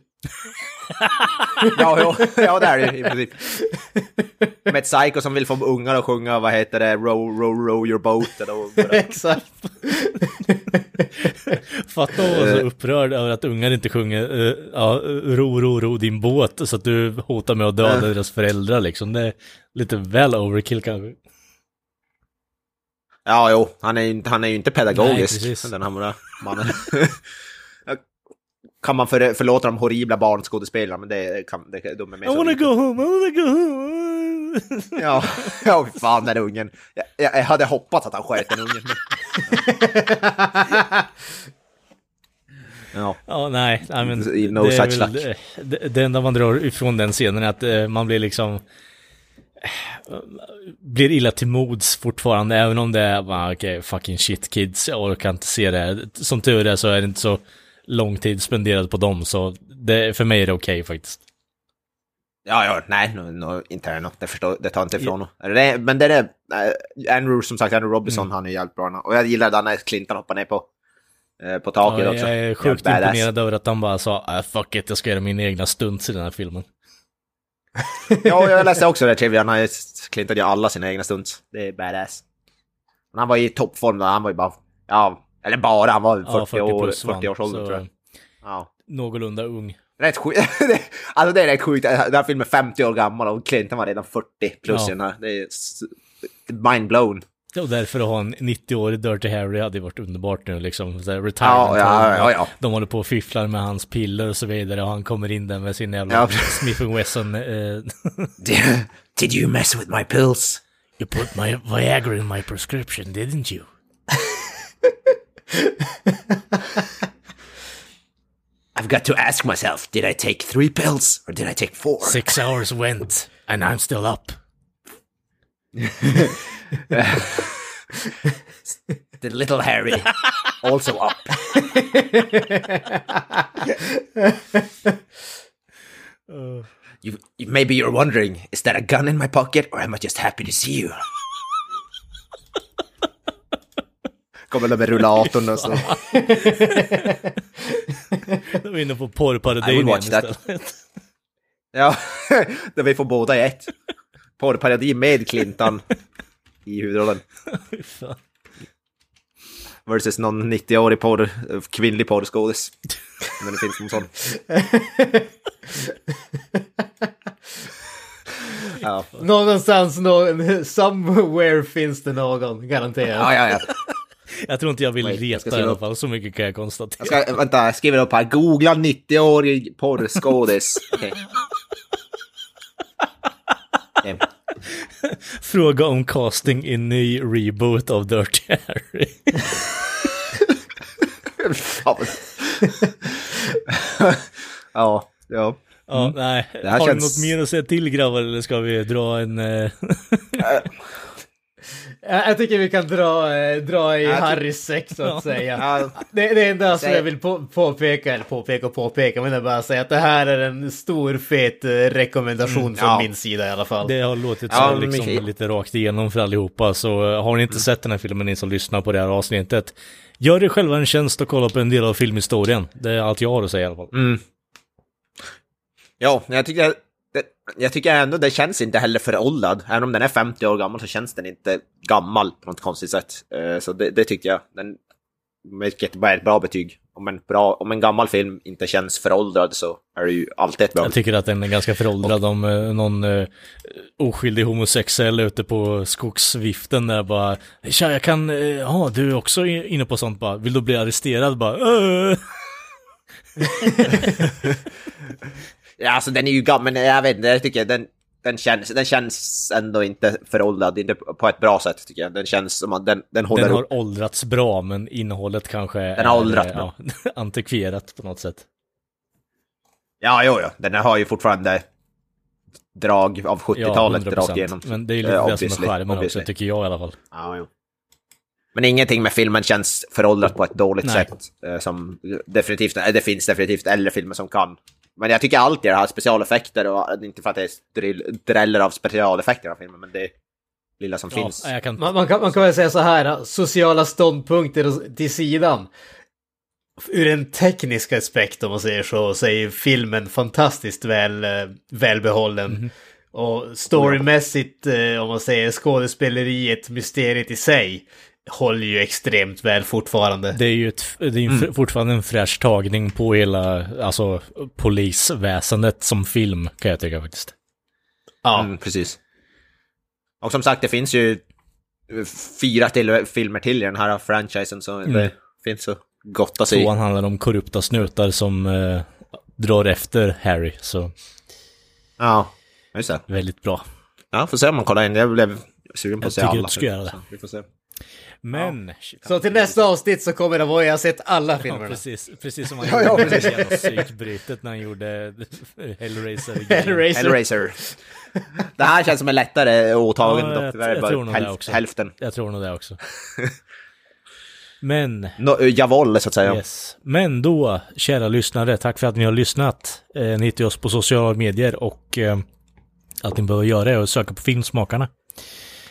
Ja, ja, ja det är det i princip. Med ett psycho som vill få ungar att sjunga, vad heter det, row, row, row your boat. Exakt. Fatta att vara så upprörd över att ungar inte sjunger uh, ja, ro, ro, ro din båt så att du hotar med att döda deras föräldrar liksom. Det är lite väl overkill kanske. Ja, jo, han är, ju han är ju inte Nej, pedagogisk, precis. den här mannen. kan man för, förlåta de horribla barnskådespelarna, men det kan det, de är med I wanna go home, I wanna go home. Ja, ja fan den ungen. Jag, jag, jag hade hoppats att han sköt den ungen. Ja. Ja, nej, nej men No det, such väl, luck. det, det enda man drar ifrån den scenen är att eh, man blir liksom eh, blir illa till mods fortfarande, även om det är bara okej, fucking shit kids, jag orkar inte se det. Som tur är så är det inte så lång tid spenderad på dem, så det, för mig är det okej faktiskt. Ja, ja, nej, no, no, inte något, det, förstår, det tar inte ifrån yeah. det, Men det är det, äh, Andrew, som sagt, Andrew Robinson, Mm. han är jävligt bra. Och jag gillar den när Clinton hoppar ner på, eh, på taket Ja, också. jag är sjukt badass. imponerad över att han bara sa ah, fuck it, jag ska göra mina egna stunts i den här filmen. Ja, jag läste också det trivian, han Clinton gör alla sina egna stunts. Det är badass. Men han var i toppform då, han var ju bara, ja, eller bara, han var 40, Ja, 40 år, plus, 40 års ålder tror jag. Ja. någorlunda ung. Rätt sjukt. alltså det är rätt sjukt. Den här filmen är 50 år gammal och Clinton var redan 40 plus Ja. den här. Det är s- mind blown. Och därför att ha en 90-årig Dirty Harry hade varit underbart nu liksom. Så här, retirement Ja, ja, ja, ja. De håller på och fifflar med hans piller och så vidare och han kommer in där med sin jävla Ja. Smith Wesson. Eh, Did you mess with my pills? you put my Viagra in my prescription, didn't you? I've got to ask myself, did I take three pills or did I take four? Six hours went and I'm still up. The little Harry also up. Oh. you, you, maybe you're wondering, is that a gun in my pocket or am I just happy to see you? Kommer de med rullatorn och så. De är inne på porrparodin that. istället. Ja, där vi får båda i ett. Porrparodi med Clinton i huvudrollen. Versus någon 90-årig porr, kvinnlig porrskådis. Men det finns någon sån. Ja, Någonstans, någon, somewhere finns det någon, garanterat. ja, ja. ja. Jag tror inte jag vill Wait, jag ska reta i alla fall, så mycket kan jag konstatera. Jag ska, vänta, jag skriver upp här. Googla 90-årig porrskådis. Fråga om casting i ny reboot av Dirty Harry. Ja, ja. Ja, nej. Mm. Har känns- ni något mer att säga till grabbar eller ska vi dra en... eh, Jag, jag tycker vi kan dra, eh, dra i Jag Harrys säck så att säga. Det, det enda som Säg- jag vill på, påpeka, eller påpeka och påpeka, men är bara säga att det här är en stor fet eh, rekommendation från ja. min sida i alla fall. Det har låtit så Ja, liksom mycket. lite rakt igenom för allihopa, så har ni inte Mm. sett den här filmen, ni som lyssnar på det här avsnittet, gör er själva en tjänst och kolla på en del av filmhistorien. Det är allt jag har att säga i alla fall. Mm. Ja, jag tycker, det, jag tycker ändå det känns inte heller föråldrad. Även om den är 50 år gammal så känns den inte gammal på något konstigt sätt. Eh, Så det, det tyckte jag. Den, vilket är ett bra betyg. Om en, bra, om en gammal film inte känns föråldrad så är det ju alltid ett bra Jag tycker att den är ganska föråldrad om eh, någon eh, oskyldig homosexuell ute på skogsviften där bara Tja, jag kan, eh, ja du är också inne på sånt bara, vill du bli arresterad bara "Äh." Ja, alltså den är ju gammal, men jag vet inte, jag tycker den, den, känns, den känns ändå inte föråldrad, inte på ett bra sätt tycker jag. Den känns som att den, den håller Den upp. har åldrats bra men innehållet kanske Den har åldrats eh, bra. Ja, antikverat på något sätt. Ja, jo, jo, den har ju fortfarande drag av 70-talet Ja, rakt 100%. igenom. Men det är ju lite Eh, det som obviously, är obviously. också, tycker jag i alla fall. Ja, jo. Men ingenting med filmen känns föråldrat på ett dåligt Nej. sätt. eh, Som definitivt, eh, det finns definitivt äldre filmer som kan. Men jag tycker alltid det här specialeffekter och inte för att det är dräller av specialeffekter av filmen, men det lilla som Ja, finns. jag kan... Man, man, kan, man kan väl säga så här, sociala ståndpunkter till sidan. Ur en teknisk aspekt om man säger så, så är ju filmen fantastiskt väl, eh, välbehållen. Mhm. Och storymässigt, eh, om man säger skådespeleriet, mysteriet i sig, håller ju extremt väl fortfarande. Det är ju ett, det är ju Mm. fortfarande en fräsch tagning på hela, alltså polisväsendet som film, kan jag tycka faktiskt. Ja, Mm, precis. Och som sagt, det finns ju fyra till filmer till i den här franchisen, så Mm. det finns så gott att se. Tvåan handlar om korrupta snutar som eh, drar efter Harry, så Ja, just det. väldigt bra. Ja, får se om man kollar in. Jag blev sugen på Jag att se tycker alla. du ska göra det. Så Vi får se. Men... så till nästa avsnitt så kommer det vara jag har sett alla Ja, filmerna. precis, precis som han Ja, ja, gjorde precis. det jävla psykbrytet när han gjorde Hellraiser. Hellraiser. Hellraiser. det här känns som en lättare åtagande. Ja, dock. jag- jag bara tror nog det också. hälften. Jag tror nog det också. Men, No, Javol, så att säga. yes. Men då, kära lyssnare, tack för att ni har lyssnat. Eh, ni hittar oss på sociala medier och eh, allt ni behöver göra är att söka på Filmsmakarna.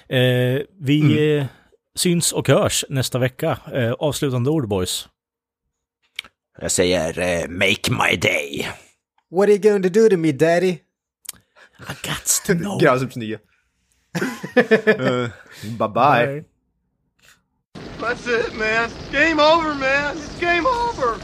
Eh, vi Mm. Syns och hörs nästa vecka. Eh, avslutande ord, boys. Jag säger eh, make my day. What are you going to do to me daddy? I got to know. Granströms nya. Eh, bye bye. That's it, man. Game over, man. It's game over.